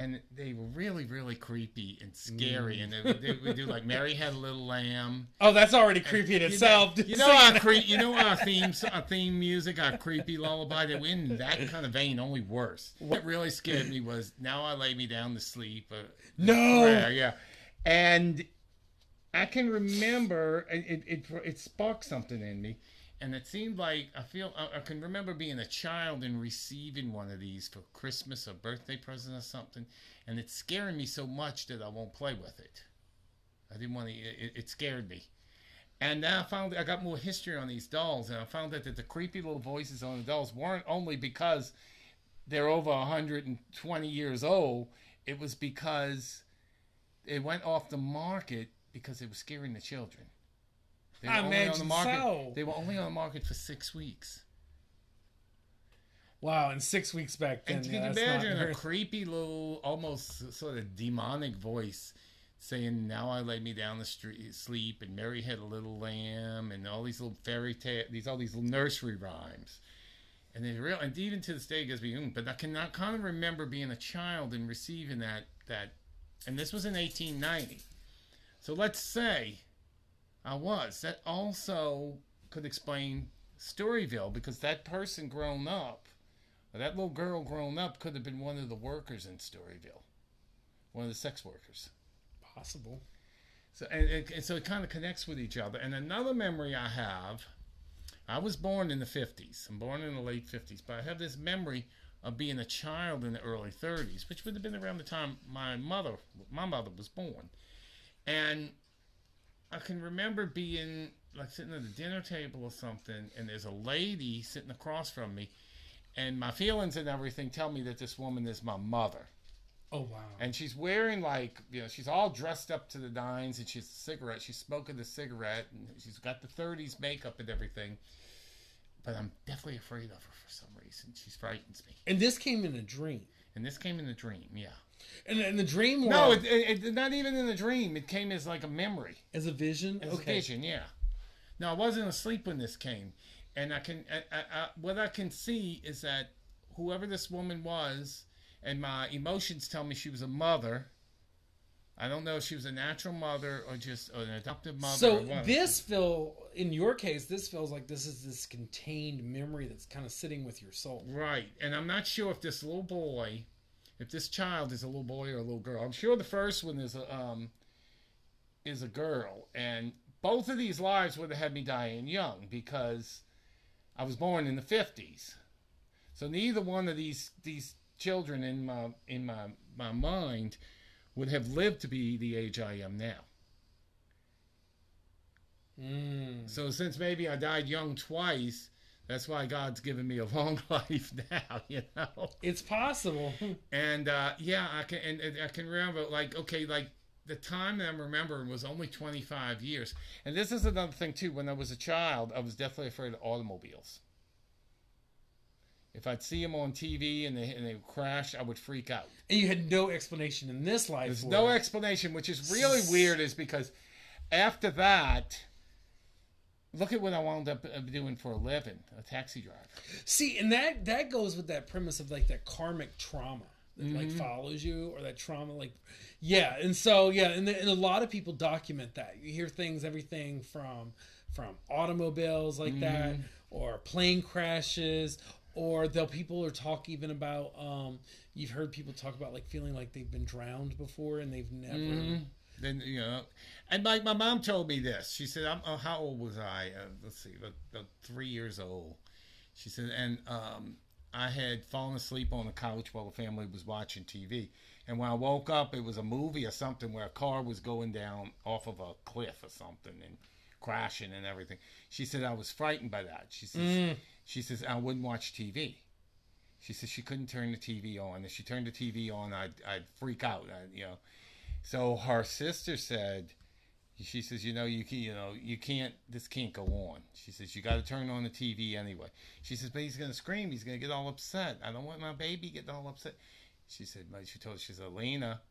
and they were really, really creepy and scary. And they, would- they would do like Mary Had a Little Lamb. oh, that's already creepy in itself. You know our cre- you know our theme our theme music, our creepy lullaby. That in that kind of vein, only worse. What really scared me was "Now I Lay Me Down to Sleep." Uh, no. yeah, yeah, and I can remember it. It, it, it sparked something in me, and it seemed like I feel I, I can remember being a child and receiving one of these for Christmas or birthday present or something, and it's scaring me so much that I won't play with it. I didn't want to. It, it scared me. And now I found I got more history on these dolls, and I found out that the creepy little voices on the dolls weren't only because they're over 120 years old. It was because it went off the market because it was scaring the children. They I only on the market. so. They were only on the market for six weeks. Wow, and six weeks back then. And yeah, can you that's not imagine a creepy little, almost sort of demonic voice saying, "Now I lay me down to street, sleep," and Mary had a little lamb, and all these little fairy tale, these all these little nursery rhymes. And they real, and even to this day, it gives me, mm, but I cannot kind of remember being a child and receiving that that, and this was in 1890. So let's say I was. That also could explain Storyville because that person grown up, or that little girl grown up, could have been one of the workers in Storyville, one of the sex workers. possible. So and, and, and so it kind of connects with each other. And another memory I have, I was born in the fifties. I'm born in the late fifties, but I have this memory of being a child in the early thirties, which would have been around the time my mother, my mother was born, and I can remember being like sitting at a dinner table or something, and there's a lady sitting across from me, and my feelings and everything tell me that this woman is my mother Oh wow. and she's wearing like you know she's all dressed up to the nines and she's a cigarette she's smoking the cigarette and she's got the 30s makeup and everything but i'm definitely afraid of her for some reason she frightens me And this came in a dream. and this came in a dream yeah And in the dream was no world, it, it, it- not even in a dream. It came as like a memory. As a vision. as a vision yeah. No i wasn't asleep when this came. And i can I, I, I, what i can see is that whoever this woman was and my emotions tell me she was a mother. I don't know if she was a natural mother or just an adoptive mother. So this feel in your case, this feels like this is this contained memory that's kind of sitting with your soul. right, and I'm not sure if this little boy, if this child is a little boy or a little girl. I'm sure the first one is a um, is a girl, and both of these lives would have had me dying young because I was born in the 50s. So neither one of these these children in my in my my mind would have lived to be the age I am now. Mm. So since maybe I died young twice, that's why God's given me a long life now, you know. It's possible. And uh, yeah, I can and, and I can remember like okay, like the time that I'm remembering was only 25 years. And this is another thing too. When I was a child, I was definitely afraid of automobiles. If I'd see them on TV and they and they would crash, I would freak out. and you had no explanation in this life. There's no it. explanation, which is really weird, is because after that, look at what I wound up uh, doing for a living, a taxi driver. See, and that that goes with that premise of like that karmic trauma that Mm-hmm. like follows you, or that trauma, like yeah. And so yeah, and, and a lot of people document that. You hear things, everything from from automobiles like that, Mm-hmm. or plane crashes. Or they'll people are talk even about um you've heard people talk about like feeling like they've been drowned before and they've never Mm-hmm. Then you know, and like my mom told me this. She said, I'm, uh, "How old was I? Uh, let's see, about, about three years old." She said, and um, I had fallen asleep on the couch while the family was watching TV. And when I woke up, it was a movie or something where a car was going down off of a cliff or something and crashing and everything. She said I was frightened by that. She says, she says I wouldn't watch TV. She says she couldn't turn the TV on. If she turned the TV on, I'd, I'd freak out. I, you know. So her sister said, she says, you know, you can, you know, you can't. This can't go on. She says you got to turn on the TV anyway. She says, but he's gonna scream. He's gonna get all upset. I don't want my baby getting all upset. She said, she told, she said, Elena,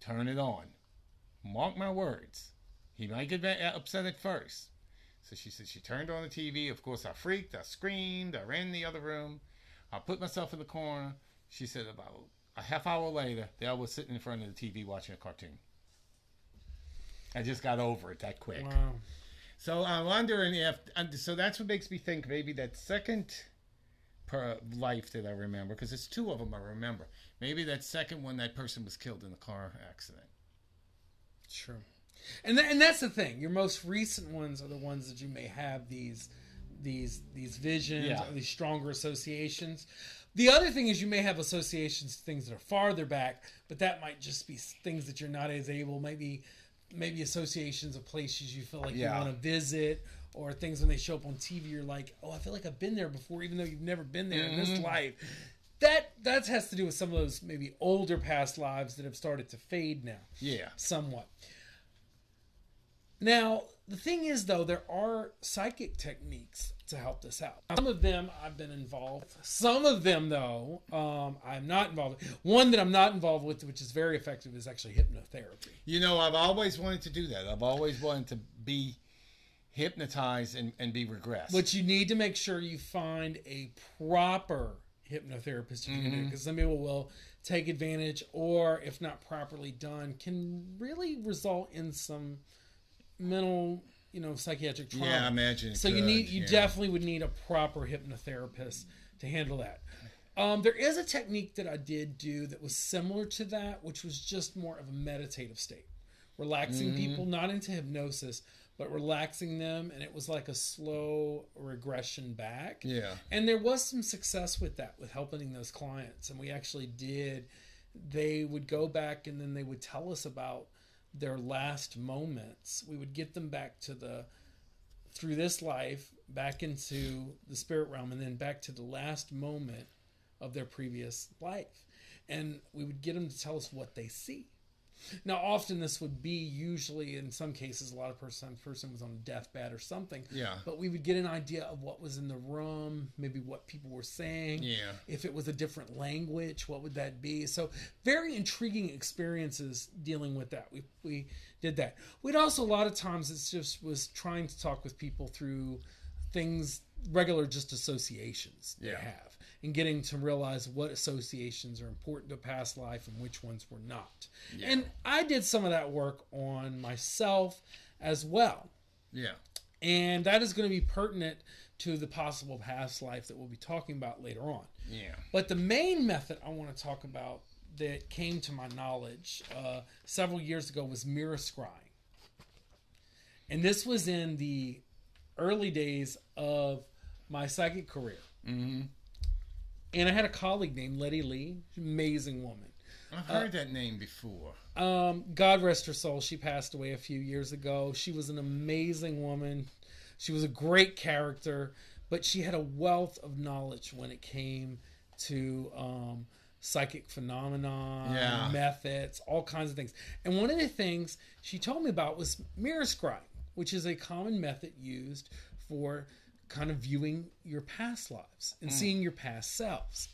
turn it on. Mark my words. He might get upset at first. So she said she turned on the TV. Of course, I freaked. I screamed. I ran in the other room. I put myself in the corner. She said about a half hour later, there I was sitting in front of the TV watching a cartoon. I just got over it that quick. wow So I'm wondering if, so that's what makes me think maybe that second per life that I remember, because it's two of them I remember. Maybe that second one, that person was killed in a car accident. Sure. And th- and that's the thing. Your most recent ones are the ones that you may have these these these visions Yeah. or these stronger associations. The other thing is you may have associations to things that are farther back, but that might just be things that you're not as able. Maybe maybe associations of places you feel like Yeah. you want to visit, or things when they show up on TV, you're like, oh, I feel like I've been there before, even though you've never been there in this mm-hmm. life. That that has to do with some of those maybe older past lives that have started to fade now Yeah. somewhat. Now, the thing is, though, there are psychic techniques to help this out. Some of them I've been involved. Some of them, though, um, I'm not involved. With. One that I'm not involved with, which is very effective, is actually hypnotherapy. You know, I've always wanted to do that. I've always wanted to be hypnotized and, and be regressed. But you need to make sure you find a proper hypnotherapist if you're gonna because some people will take advantage, or if not properly done, can really result in some mental, you know, psychiatric trauma. Yeah, I imagine So you need, you yeah. definitely would need a proper hypnotherapist to handle that. Um, there is a technique that I did do that was similar to that, which was just more of a meditative state, relaxing Mm-hmm. people, not into hypnosis, but relaxing them, and it was like a slow regression back. Yeah. And there was some success with that, with helping those clients. And we actually did. They would go back and then they would tell us about their last moments. We would get them back to the through this life, back into the spirit realm, and then back to the last moment of their previous life. And we would get them to tell us what they see. Now, often this would be usually, in some cases, a lot of person person was on a deathbed or something. Yeah. But we would get an idea of what was in the room, maybe what people were saying. Yeah. If it was a different language, what would that be? So, very intriguing experiences dealing with that. We we did that. We'd also a lot of times it's just was trying to talk with people through things regular just associations they Yeah. have and getting to realize what associations are important to past life and which ones were not. And I did some of that work on myself as well. Yeah. And that is going to be pertinent to the possible past life that we'll be talking about later on. Yeah. But the main method I want to talk about that came to my knowledge uh, several years ago was mirror scrying. And this was in the early days of my psychic career. Mm-hmm. And I had a colleague named Letty Lee, amazing woman. I've heard that name before. Um, God rest her soul. She passed away a few years ago. She was an amazing woman. She was a great character, but she had a wealth of knowledge when it came to um, psychic phenomena, Yeah. methods, all kinds of things. And one of the things she told me about was mirror scrying, which is a common method used for kind of viewing your past lives and mm. seeing your past selves.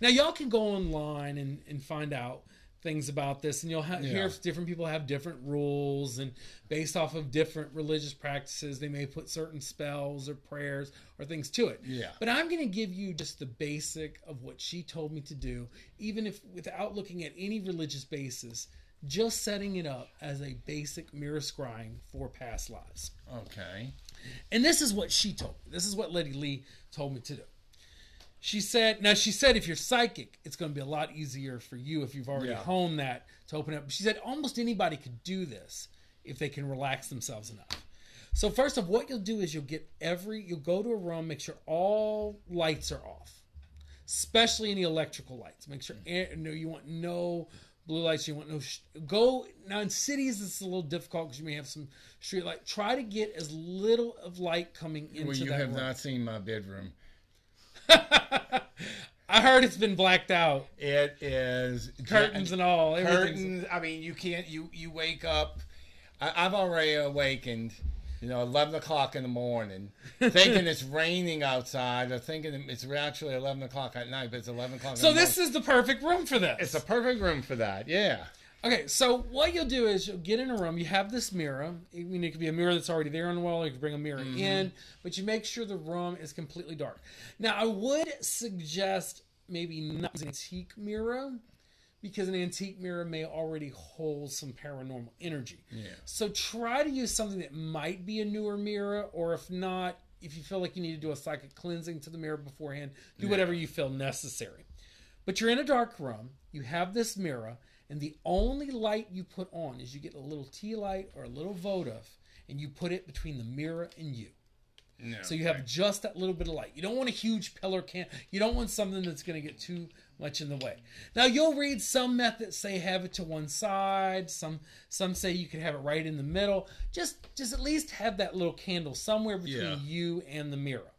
Now, y'all can go online and, and find out things about this, and you'll ha- Yeah. hear if different people have different rules, and based off of different religious practices, they may put certain spells or prayers or things to it. Yeah. But I'm going to give you just the basic of what she told me to do, even if without looking at any religious basis, just setting it up as a basic mirror scrying for past lives. Okay. And this is what she told me. This is what Letty Lee told me to do. She said, now she said if you're psychic, it's going to be a lot easier for you if you've already Yeah. honed that to open up. She said almost anybody could do this if they can relax themselves enough. So first of what you'll do is you'll get every you'll go to a room, make sure all lights are off, especially any electrical lights. Make sure no you want no blue lights. You want no sh- go now in cities. It's a little difficult because you may have some street light. Try to get as little of light coming into Well, you that have room. not seen my bedroom. I heard it's been blacked out, It is curtains and all. curtains. I mean, you can't. You you wake up. I, I've already awakened. You know, eleven o'clock in the morning, thinking it's raining outside, or thinking it's actually eleven o'clock at night, but it's eleven o'clock. So in the this morning. is the perfect room for this. it's a perfect room for that. Yeah. Okay, so what you'll do is you'll get in a room. You have this mirror. I mean, it could be a mirror that's already there on the wall. Or you can bring a mirror mm-hmm. in, but you make sure the room is completely dark. Now, I would suggest maybe not an antique mirror because an antique mirror may already hold some paranormal energy. Yeah. So try to use something that might be a newer mirror, or if not, if you feel like you need to do a psychic cleansing to the mirror beforehand, do whatever you feel necessary. But you're in a dark room, you have this mirror, and the only light you put on is you get a little tea light or a little votive, and you put it between the mirror and you. No. So you have just that little bit of light. You don't want a huge pillar can. You don't want something that's going to get too much in the way. Now you'll read some methods say have it to one side. Some some say you can have it right in the middle. Just just at least have that little candle somewhere between Yeah. you and the mirror.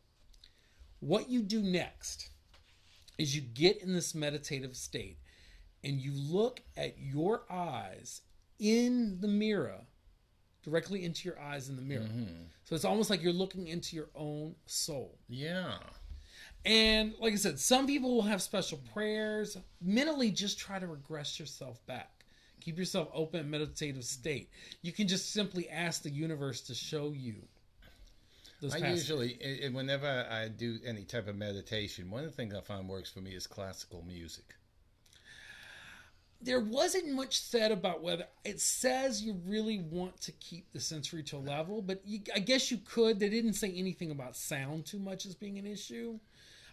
What you do next is you get in this meditative state and you look at your eyes in the mirror directly into your eyes in the mirror. Mm-hmm. So it's almost like you're looking into your own soul. yeah. And like I said, some people will have special prayers. Mentally, just try to regress yourself back. Keep yourself open, meditative state. You can just simply ask the universe to show you. Those I usually, i- i- whenever I do any type of meditation, one of the things I find works for me is classical music. there wasn't much said about whether it says you really want to keep the sensory to a level, but you, I guess you could. They didn't say anything about sound too much as being an issue.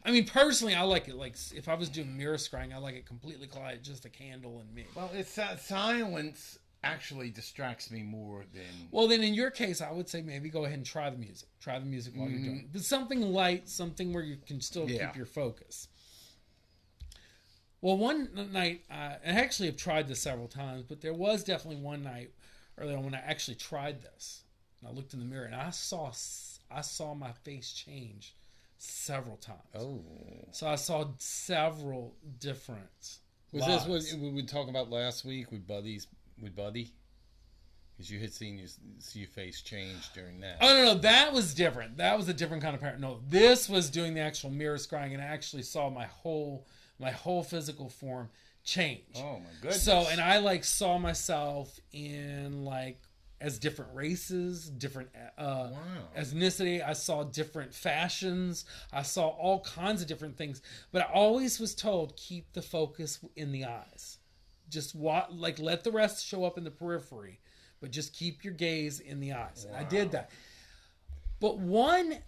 I mean, personally, I like it. Like if I was doing mirror scrying, I like it completely quiet, just a candle and me. Well, it's uh, silence actually distracts me more than. Well, then in your case, I would say maybe go ahead and try the music. Try the music while you're doing it. But something light, something where you can still Yeah. keep your focus. Well, one night, uh, I actually have tried this several times, but there was definitely one night earlier when I actually tried this. And I looked in the mirror and I saw I saw my face change several times. Oh, So I saw several different. was lives. this what we were talking about last week with buddies with Buddy? Because you had seen your, see your face change during that. Oh no, no, that was different. That was a different kind of parent. No, this was doing the actual mirror scrying, and I actually saw my whole my whole physical form change. Oh, my goodness! So, and I like saw myself in like as different races, different uh, Wow. ethnicity. I saw different fashions. I saw all kinds of different things. But I always was told keep the focus in the eyes. Just what like let the rest show up in the periphery, but just keep your gaze in the eyes. And I did that. But one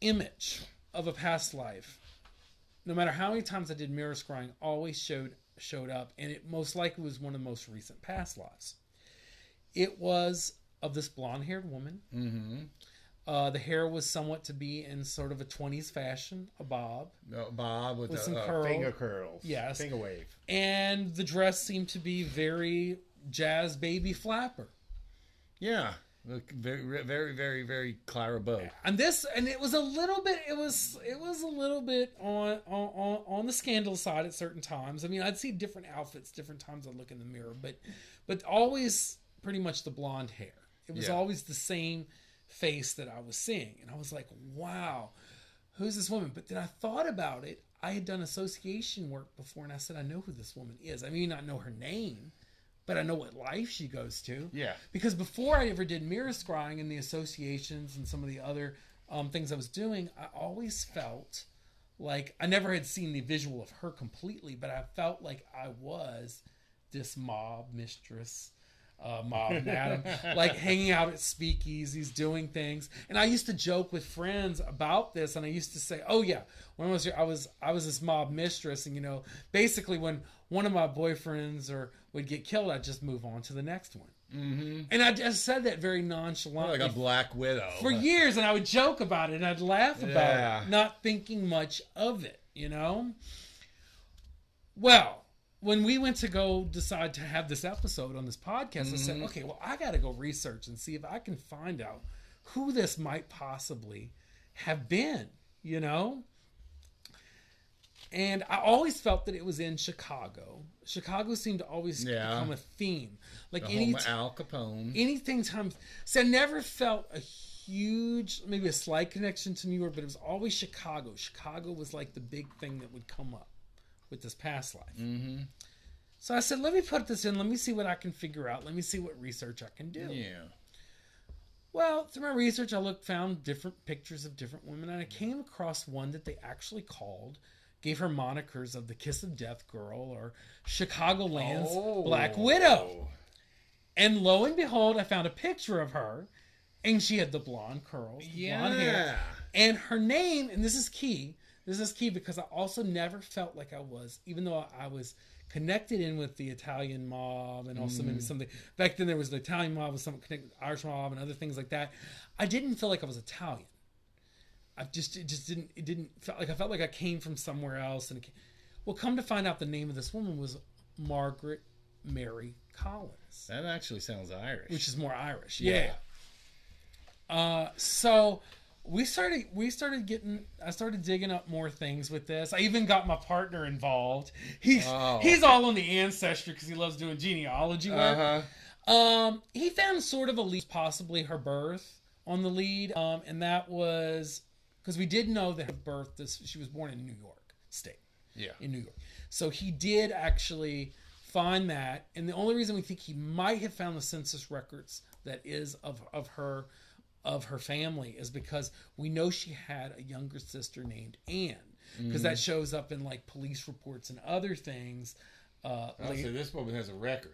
image of a past life no matter how many times I did mirror scrying, always showed showed up, and it most likely was one of the most recent past lives. It was of this blonde haired woman. Mm-hmm. Uh, the hair was somewhat to be in sort of a 20s fashion, a bob, No, Bob with, With the some uh, curl. finger curls. Yes. finger wave. and the dress seemed to be very jazz baby flapper. Yeah, very, very, very, very Clara Bow. and this and it was a little bit it was it was a little bit on on on, on the scandal side at certain times i mean i'd see different outfits different times i'd look in the mirror but but always pretty much the blonde hair it was Yeah. always the same face that i was seeing and i was like wow who's this woman but then i thought about it I had done association work before, and I said, I know who this woman is. I may not know her name, but I know what life she goes to. Yeah. Because before I ever did mirror scrying and the associations and some of the other um, things I was doing, I always felt like I never had seen the visual of her completely, but I felt like I was this mob mistress. Uh, mob madam, like hanging out at speakeasies, doing things, and I used to joke with friends about this, and I used to say, "Oh yeah, when I was here, I was I was this mob mistress, and you know, basically when one of my boyfriends or would get killed, I'd just move on to the next one." Mm-hmm. And I just said that very nonchalantly like a Black Widow. for years, and I would joke about it and I'd laugh about Yeah. it, not thinking much of it, you know? Well, when we went to go decide to have this episode on this podcast, I said, mm-hmm. okay, well, I got to go research and see if I can find out who this might possibly have been, you know? And I always felt that it was in Chicago. Chicago seemed to always Yeah. become a theme. Like The any home of Al Capone. anything time so I never felt a huge maybe a slight connection to New York, but it was always Chicago. Chicago was like the big thing that would come up with this past life. Mm-hmm. So I said, let me put this in. Let me see what I can figure out. Let me see what research I can do. yeah. Well, through my research, I looked, found different pictures of different women, and I came across one that they actually called, gave her monikers of the Kiss of Death Girl or Chicagoland's Oh. Black Widow. And lo and behold, I found a picture of her, and she had the blonde curls, the blonde hair, Yeah. and her name. And this is key. This is key because I also never felt like I was, even though I was connected in with the Italian mob and also maybe something. Back then, there was the Italian mob with some connected with Irish mob and other things like that. I didn't feel like I was Italian. I just it just didn't it didn't felt like I felt like I came from somewhere else. And well, come to find out, the name of this woman was Margaret Mary Collins That actually sounds Irish. which is more Irish. Yeah. Yeah. Uh, so we started we started getting I started digging up more things with this. I even got my partner involved. He's Oh. he's all on the ancestry because he loves doing genealogy work. uh-huh. Um, he found sort of a lead, possibly her birth on the lead, um, and that was because we did know that her birth. This she was born in New York State Yeah. in New York. So he did actually find that, and the only reason we think he might have found the census records that is of of her of her family is because we know she had a younger sister named Anne because that shows up in like police reports and other things. Uh, Oh, like- so this woman has a record.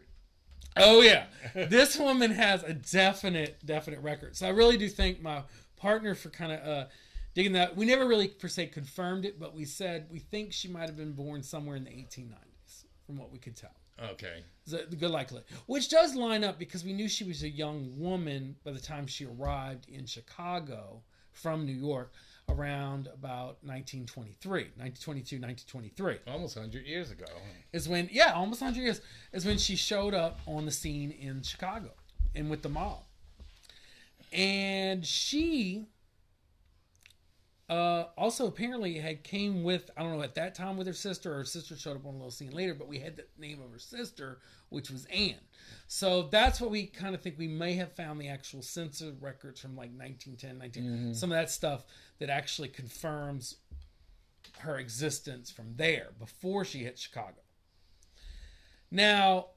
Oh yeah, this woman has a definite, definite record. So I really do thank my partner for kind of uh, digging that. We never really per se confirmed it, but we said we think she might have been born somewhere in the 1890s, from what we could tell. Okay. Is a good likelihood, which does line up because we knew she was a young woman by the time she arrived in Chicago from New York around about 1923, 1922, 1923 Almost 100 years ago. is when yeah almost 100 years is when she showed up on the scene in chicago and with the mob and she uh, also apparently had came with i don't know at that time with her sister or her sister showed up on a little scene later but we had the name of her sister which was anne so that's what we kind of think we may have found the actual census records from like 1910 19 some of that stuff that actually confirms her existence from there before she hit Chicago. Now,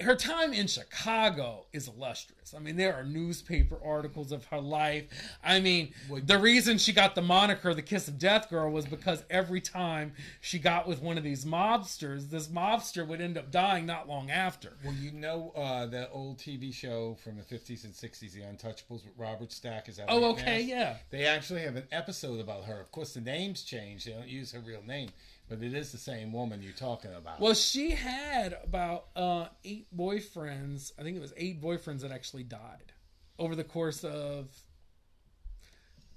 her time in Chicago is illustrious. I mean, there are newspaper articles of her life. I mean, the reason she got the moniker the Kiss of Death Girl was because every time she got with one of these mobsters, this mobster would end up dying not long after. Well, you know uh, that old TV show from the 50s and 60s, The Untouchables with Robert Stack? Is that Oh, okay, yeah. They actually have an episode about her. Of course, the name's changed. They don't use her real name, but it is the same woman you're talking about. Well, she had about uh, eight boyfriends. I think it was eight boyfriends that actually died over the course of.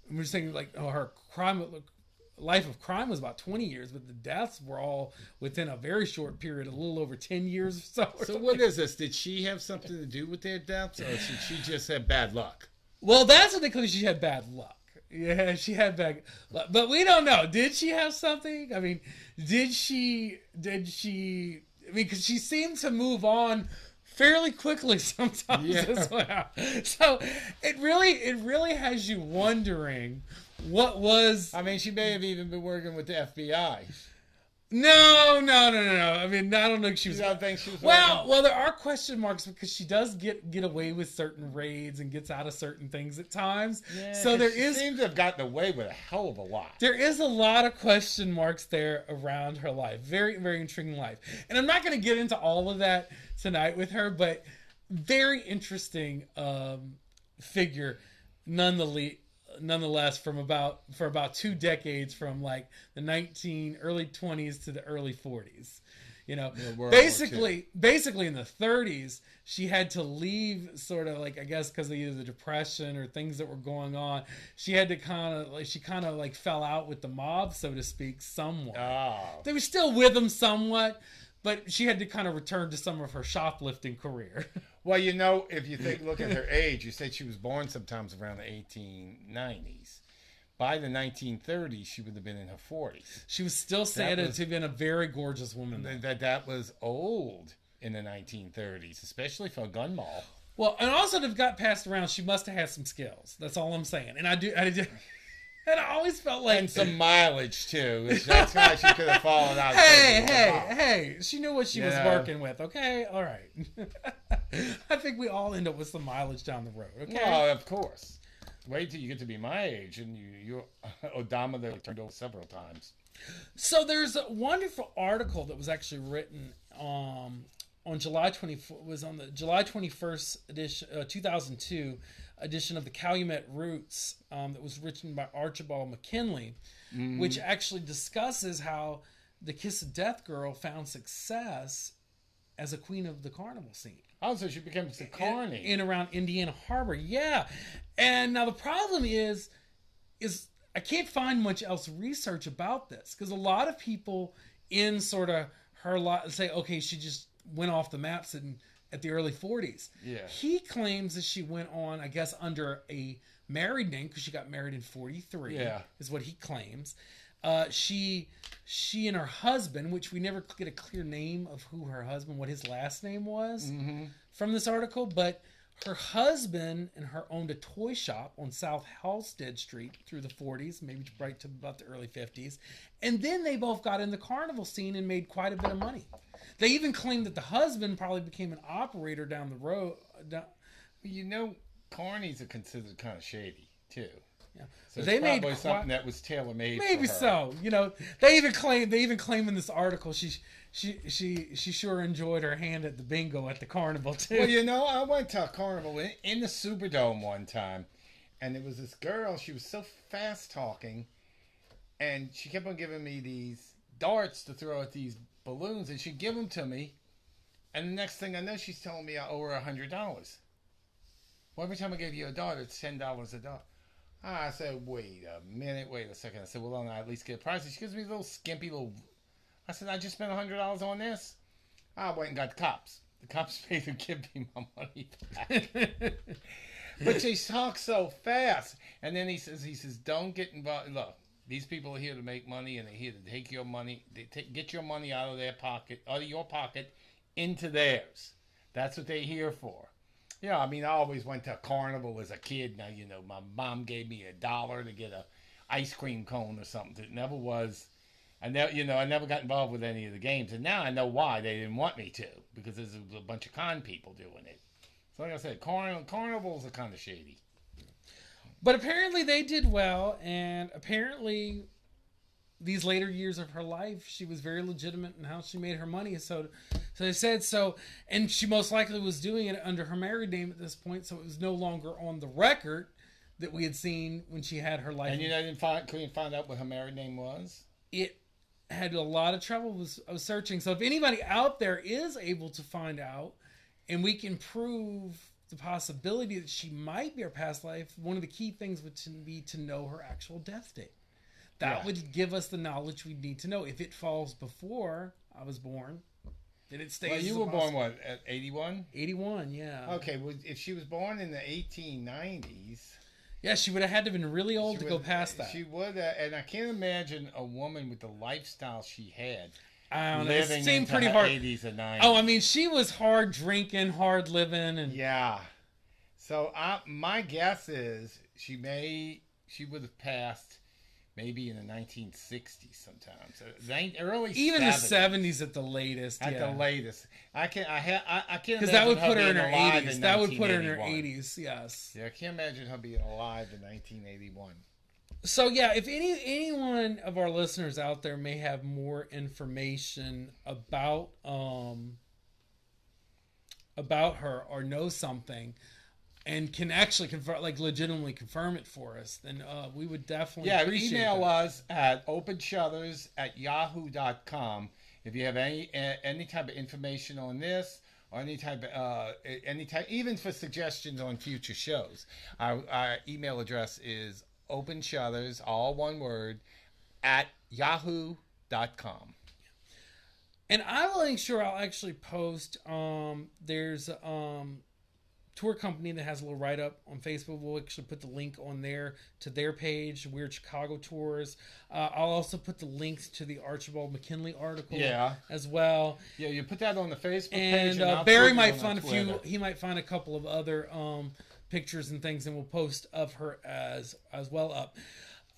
I'm just thinking like oh, her crime life of crime was about 20 years, but the deaths were all within a very short period, a little over 10 years or so. or so something. what is this? Did she have something to do with their deaths, or did she just have bad luck? Well, that's what they claim. She had bad luck. Yeah, she had back, but we don't know. Did she have something? I mean, did she? Did she? I mean, because she seemed to move on fairly quickly sometimes Yeah. as well. So it really, it really has you wondering what was I mean, she may have even been working with the FBI. No, no, no, no, no. I mean, I don't know. If she was don't think she was Well, working? well, there are question marks because she does get get away with certain raids and gets out of certain things at times. Yeah, so there she is seems to have gotten away with a hell of a lot. there is a lot of question marks there around her life. Very, very intriguing life. And I'm not going to get into all of that tonight with her, but very interesting um, figure, nonetheless. Nonetheless, from about for about two decades, from like the 19 early 20s to the early 40s, you know, War basically, basically in the 30s, she had to leave, sort of like I guess because of either the depression or things that were going on. She had to kind of like she kind of like fell out with the mob, so to speak, somewhat. Oh. they were still with them somewhat, but she had to kind of return to some of her shoplifting career. Well, you know, if you think, look at her age, you said she was born sometimes around the 1890s. By the 1930s, she would have been in her 40s. she was still said was- to have been a very gorgeous woman. That, that that was old in the 1930s, especially for a gun moll. Well, and also to have got passed around, she must have had some skills. That's all I'm saying. And I do, I do, and I always felt like And some mileage too. That's why she could have fallen out. hey, hey, hey, she knew what she was working with. Okay, all right. I think we all end up with some mileage down the road. Okay. Well, of course. Wait till you get to be my age, and you, your odometer turned over several times. So there's a wonderful article that was actually written um, on July 24 was on the July 21st edition, uh, 2002 edition of the Calumet Roots um, that was written by Archibald McKinley, which actually discusses how the Kiss of Death girl found success as a queen of the carnival scene Oh, so she becomes the carny. in around Indiana Harbor. Yeah, and now the problem is, is I can't find much else research about this because a lot of people in sort of her lot say, okay, she just went off the maps in at the early 40s. Yeah. He claims that she went on, I guess, under a married name because she got married in 43. Yeah. is what he claims. Uh, she she and her husband, which we never get a clear name of who her husband, what his last name was from this article, but her husband and her owned a toy shop on South Halsted Street through the 40s, maybe right to about the early 50s. And then they both got in the carnival scene and made quite a bit of money. They even claimed that the husband probably became an operator down the road. Uh, down, you know, carnies are considered kind of shady too. Yeah. So They made probably quite- something that was tailor made. Maybe for her. so. You know, they even claim they even claim in this article she she she she sure enjoyed her hand at the bingo at the carnival too. Well, you know, I went to a carnival in, in the Superdome one time, and there was this girl. She was so fast talking, and she kept on giving me these darts to throw at these balloons, and she'd give them to me. And the next thing I know, she's telling me I owe her a hundred dollars. Well, every time I give you a dart, it's ten dollars a dart. I said, wait a minute, wait a second. I said, well, don't I at least get a price? She gives me a little skimpy little. I said, I just spent hundred dollars on this. I went and got the cops. The cops paid to give me my money back. but they talk so fast. And then he says, he says, don't get involved. Look, these people are here to make money, and they're here to take your money, they take, get your money out of their pocket, out of your pocket, into theirs. That's what they're here for. Yeah, I mean, I always went to a carnival as a kid. Now, you know, my mom gave me a dollar to get a ice cream cone or something. It never was. I never, you know, I never got involved with any of the games, and now I know why they didn't want me to because there's a, bunch of con people doing it. So, like I said, carn- carnivals are kind of shady. But apparently they did well, and apparently these later years of her life, she was very legitimate in how she made her money. So, so they said so, and she most likely was doing it under her married name at this point, so it was no longer on the record that we had seen when she had her life. And you know, didn't find, couldn't find out what her married name was. it had a lot of trouble with, with searching. So if anybody out there is able to find out, and we can prove the possibility that she might be her past life, one of the key things would be to know her actual death date. That Yeah. would give us the knowledge we need to know. If it falls before I was born, then it stays. Well, you were born what at eighty one? Eighty-one. Yeah. Okay, well, if she was born in the eighteen nineties, Yeah, she would have had to have been really old to go past that. She would, uh, and I can't imagine a woman with the lifestyle she had I don't know. living It seemed pretty hard. eighties and nineties. Oh, I mean, she was hard drinking, hard living, and Yeah. So I, my guess is she may she would have passed maybe in the 1960s sometimes. Uh, Early Even the 70s, at the latest. at yeah. the latest. I can I ha, I, I can't Because that would put her in her eighties. in That would put her in her eighties. Yes. Yeah, I can't imagine her being alive in 1981. So yeah, if any anyone of our listeners out there may have more information about um about her or know something and can actually confirm like legitimately confirm it for us, then uh, we would definitely Yeah, email that. us at openshutters at yahoo.com if you have any any type of information on this or any type of uh, any type even for suggestions on future shows. Our, our email address is openshutters, all one word, at yahoo.com. And I will make sure I'll actually post. Um, there's um, tour company that has a little write up on Facebook. We'll actually put the link on there to their page, Weird Chicago Tours. Uh, I'll also put the links to the Archibald McKinley article Yeah. as well. Yeah, you put that on the Facebook page. And And uh, Barry might find a few. He might find a couple of other um, pictures and things, and we'll post of her as as well up.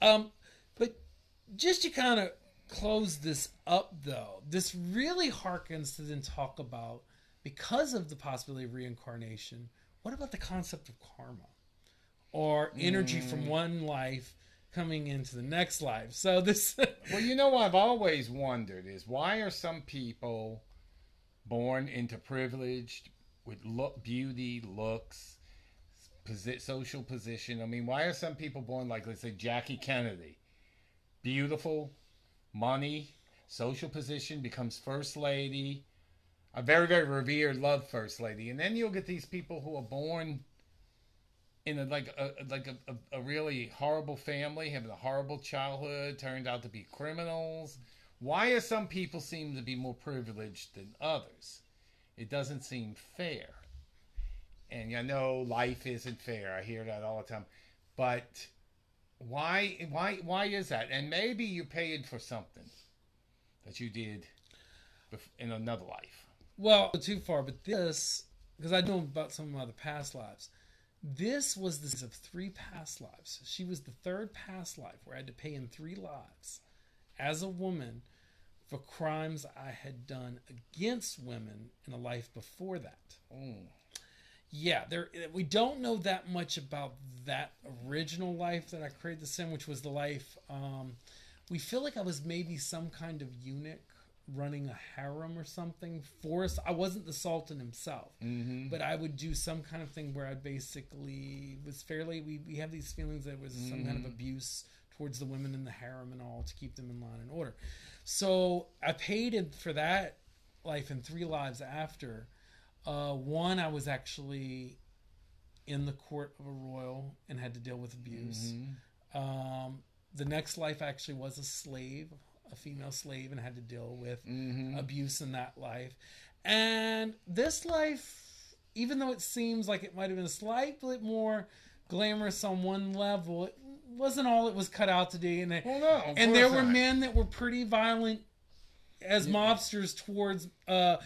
Um, but just to kind of close this up, though, this really harkens to then talk about because of the possibility of reincarnation. What about the concept of karma or energy Mm. from one life coming into the next life? So this. Well, you know what I've always wondered is why are some people born into privileged with look, beauty, looks, posi- social position? I mean, why are some people born like, let's say, Jackie Kennedy, beautiful, money, social position, becomes first lady, a very very revered, loved first lady, and then you'll get these people who are born in a like a like a, a, a really horrible family, having a horrible childhood, turned out to be criminals. Why are some people seem to be more privileged than others? It doesn't seem fair. And I know life isn't fair. I hear that all the time. But why why why is that? And maybe you paid for something that you did in another life. Well, too far, but this because I know about some of my other past lives. This was the of three past lives. She was the third past life where I had to pay in three lives as a woman for crimes I had done against women in a life before that. Mm. Yeah, there we don't know that much about that original life that I created the sin, which was the life. Um, we feel like I was maybe some kind of eunuch running a harem or something for us. I wasn't the sultan himself, Mm-hmm. but I would do some kind of thing where I basically was fairly. We we have these feelings that it was some kind of abuse towards the women in the harem and all to keep them in line and order. So I paid for that life and three lives after. Uh, one, I was actually in the court of a royal and had to deal with abuse. Um, the next life actually was a slave, a female slave, and had to deal with Mm-hmm. abuse in that life. And this life, even though it seems like it might have been slightly more glamorous on one level, it wasn't all it was cut out to be. And, they, Well, no, and there course were not. men that were pretty violent as mobsters towards uh,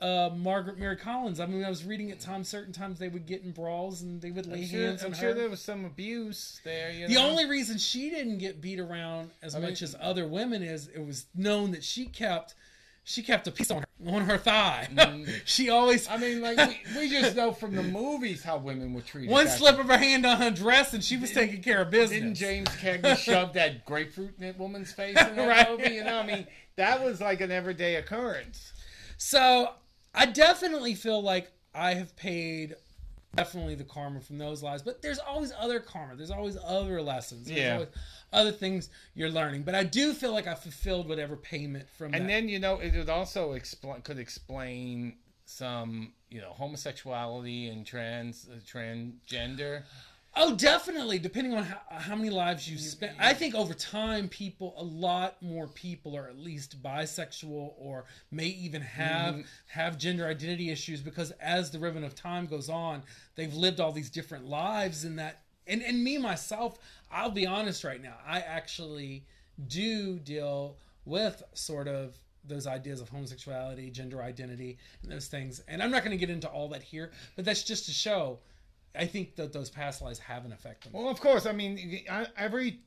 uh, Margaret Mary Collins. I mean, I was reading at times, certain times they would get in brawls and they would lay I'm sure, hands on I'm her. sure there was some abuse there. You The know? only reason she didn't get beat around as I mean- much as other women is it was known that she kept she kept a piece on her on her thigh. she always Mm-hmm. I mean, like we, we just know from the movies how women were treated. one slip of her hand on her dress and she was taking care of business. Didn't James Cagney shove that grapefruit in that woman's face in that Right. movie? You know, I mean, that was like an everyday occurrence. So I definitely feel like I have paid definitely the karma from those lives, but there's always other karma. There's always other lessons. There's Yeah. always other things you're learning. But I do feel like I fulfilled whatever payment from And that. then you know, it would also explain could explain some you know homosexuality and trans uh, transgender. Oh, definitely. Depending on how, how many lives you spend, I think over time, people, a lot more people are at least bisexual or may even have mm-hmm. have gender identity issues because as the ribbon of time goes on, they've lived all these different lives in that. And and me myself, I'll be honest right now, I actually do deal with sort of those ideas of homosexuality, gender identity, and those things. And I'm not going to get into all that here, but that's just to show I think that those past lives have an effect on me. Well, of course. I mean, every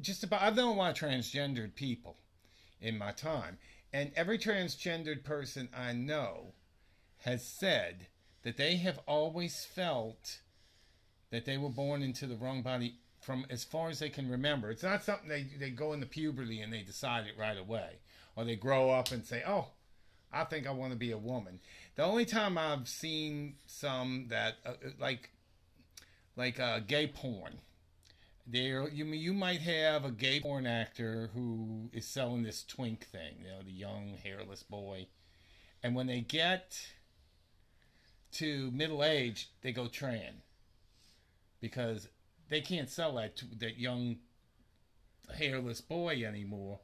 just about I've known a lot of transgendered people in my time, and every transgendered person I know has said that they have always felt that they were born into the wrong body from as far as they can remember. It's not something they they go into puberty and they decide it right away, or they grow up and say, "Oh, I think I want to be a woman." The only time I've seen some that uh, like like uh, gay porn. There, you you might have a gay porn actor who is selling this twink thing, you know, the young hairless boy, and when they get to middle age, they go trans because they can't sell that that young hairless boy anymore.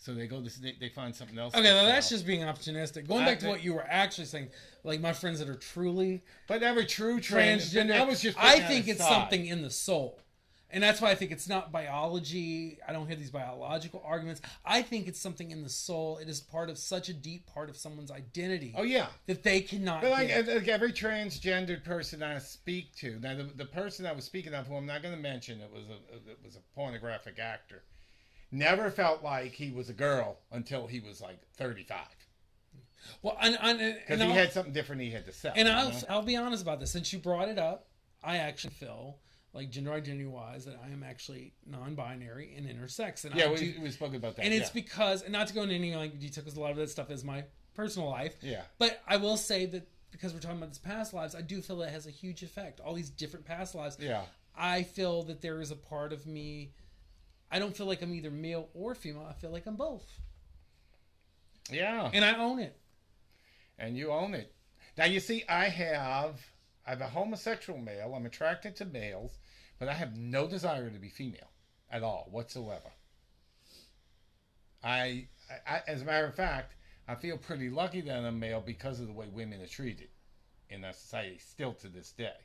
So they go to they, they find something else. Okay, well, that's sell. just being opportunistic. Going I back to what you were actually saying, like my friends that are truly But every true trans, transgender, I was just I think it's something in the soul. And that's why I think it's not biology. I don't hear these biological arguments. I think it's something in the soul. It is part of such a deep part of someone's identity Oh yeah, that they cannot But like, like every transgendered person I speak to, now the, the person I was speaking of, who I'm not going to mention, it was a it was a pornographic actor, never felt like he was a girl until he was like 35 well, and, and, because and he I'll- had something different he had to sell. And I'll, know? I'll be honest about this. Since you brought it up, I actually feel like gender identity wise that I am actually non-binary and intersex, and yeah, I we, do, we spoke about that. and it's because, and not to go into any like detail, because a lot of that stuff is my personal life. yeah. But I will say that because we're talking about this past lives, I do feel it has a huge effect. All these different past lives. Yeah. I feel that there is a part of me. I don't feel like I'm either male or female. I feel like I'm both, Yeah. and I own it. and you own it. Now you see, I have I have a homosexual male. I'm attracted to males, but I have no desire to be female at all whatsoever. I, I as a matter of fact, I feel pretty lucky that I'm male because of the way women are treated in our society still to this day.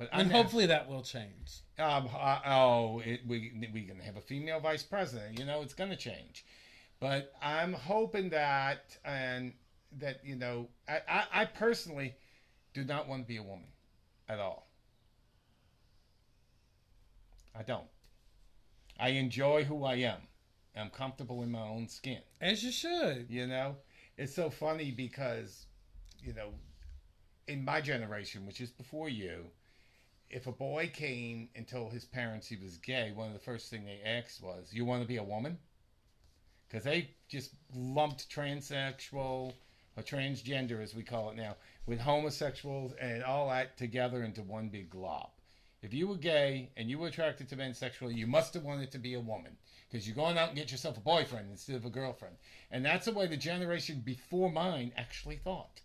But And hopefully that will change. um, uh, oh, it, we we gonna have a female vice president. You know, it's gonna change, but I'm hoping that and that you know, I, I, I personally do not want to be a woman at all. I don't. I enjoy who I am. I'm comfortable in my own skin. As you should. You know, it's so funny because, you know, in my generation, which is before you, if a boy came and told his parents he was gay, one of the first thing they asked was, "You want to be a woman?" Because they just lumped transsexual or transgender, as we call it now, with homosexuals and all that together into one big glob. If you were gay and you were attracted to men sexually, you must have wanted to be a woman because you're going out and get yourself a boyfriend instead of a girlfriend. And that's the way the generation before mine actually thought.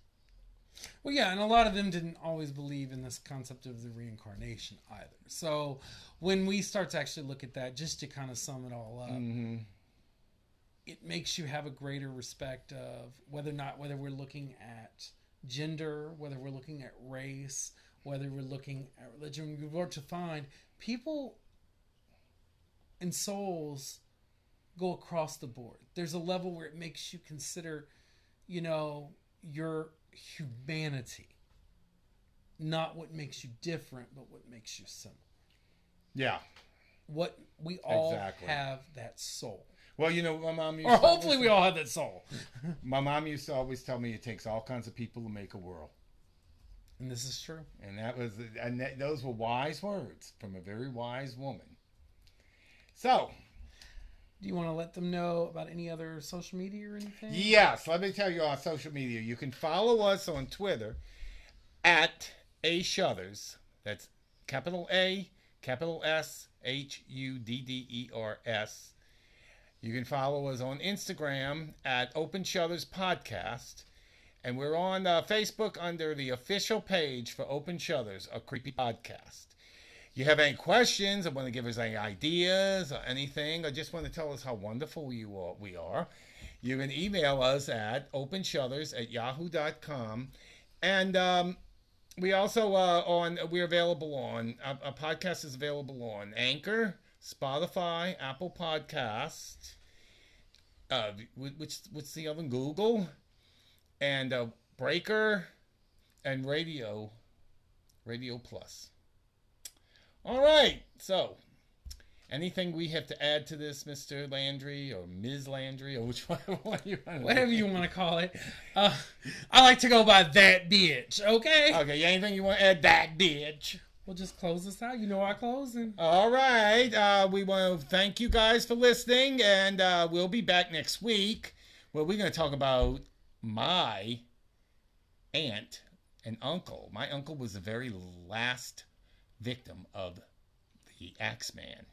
Well, yeah, and a lot of them didn't always believe in this concept of the reincarnation either. So when we start to actually look at that, just to kind of sum it all up, Mm-hmm. it makes you have a greater respect of whether or not whether we're looking at gender, whether we're looking at race, whether we're looking at religion. We work to find people and souls go across the board. There's a level where it makes you consider, you know, your humanity. Not what makes you different, but what makes you similar. Yeah. What we all Exactly. have that soul. Well, you know, my mom used Or to always- hopefully we all have that soul. My mom used to always tell me it takes all kinds of people to make a world. And this is true. And that was, and that, those were wise words from a very wise woman. So, Do you want to let them know about any other social media or anything? yes, let me tell you on social media. You can follow us on Twitter at A Shudders. That's capital A, capital S, H U D D E R S. You can follow us on Instagram at Open Shutters Podcast. And we're on uh, Facebook under the official page for Open Shutters, a creepy podcast. You have any questions or want to give us any ideas or anything, or just want to tell us how wonderful you are, we are, you can email us at openshutters at yahoo.com. And um, we also uh, on we're available on our podcast is available on Anchor, Spotify, Apple Podcast, uh, which what's the other? Google, and uh, Breaker, and Radio, Radio Plus. All right. So, anything we have to add to this, Mister Landry or Ms. Landry, or which one? you want to Whatever you want to call it. Uh, I like to go by that bitch. Okay. Okay. Anything you want to add? That bitch. We'll just close this out. You know our closing. All right. Uh, we want to thank you guys for listening, and uh, we'll be back next week where we're going to talk about my aunt and uncle. My uncle was the very last victim of the Axeman.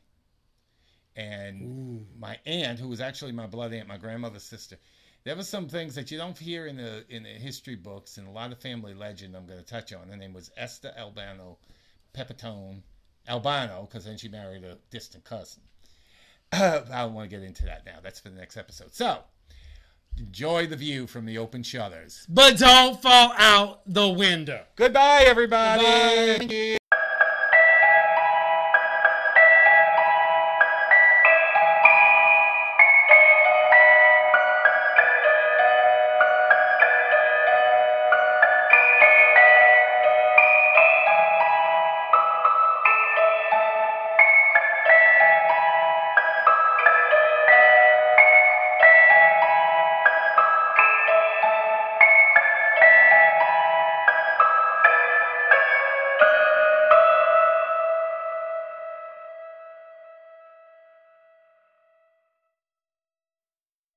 And my aunt, who was actually my blood aunt, my grandmother's sister, there were some things that you don't hear in the in the history books and a lot of family legend I'm going to touch on. Her name was Esther Albano Pepitone Albano, because then she married a distant cousin. I don't want to get into that now. That's for the next episode. So, enjoy the view from the open shutters. But don't fall out the window. Goodbye, everybody. Goodbye. Thank you.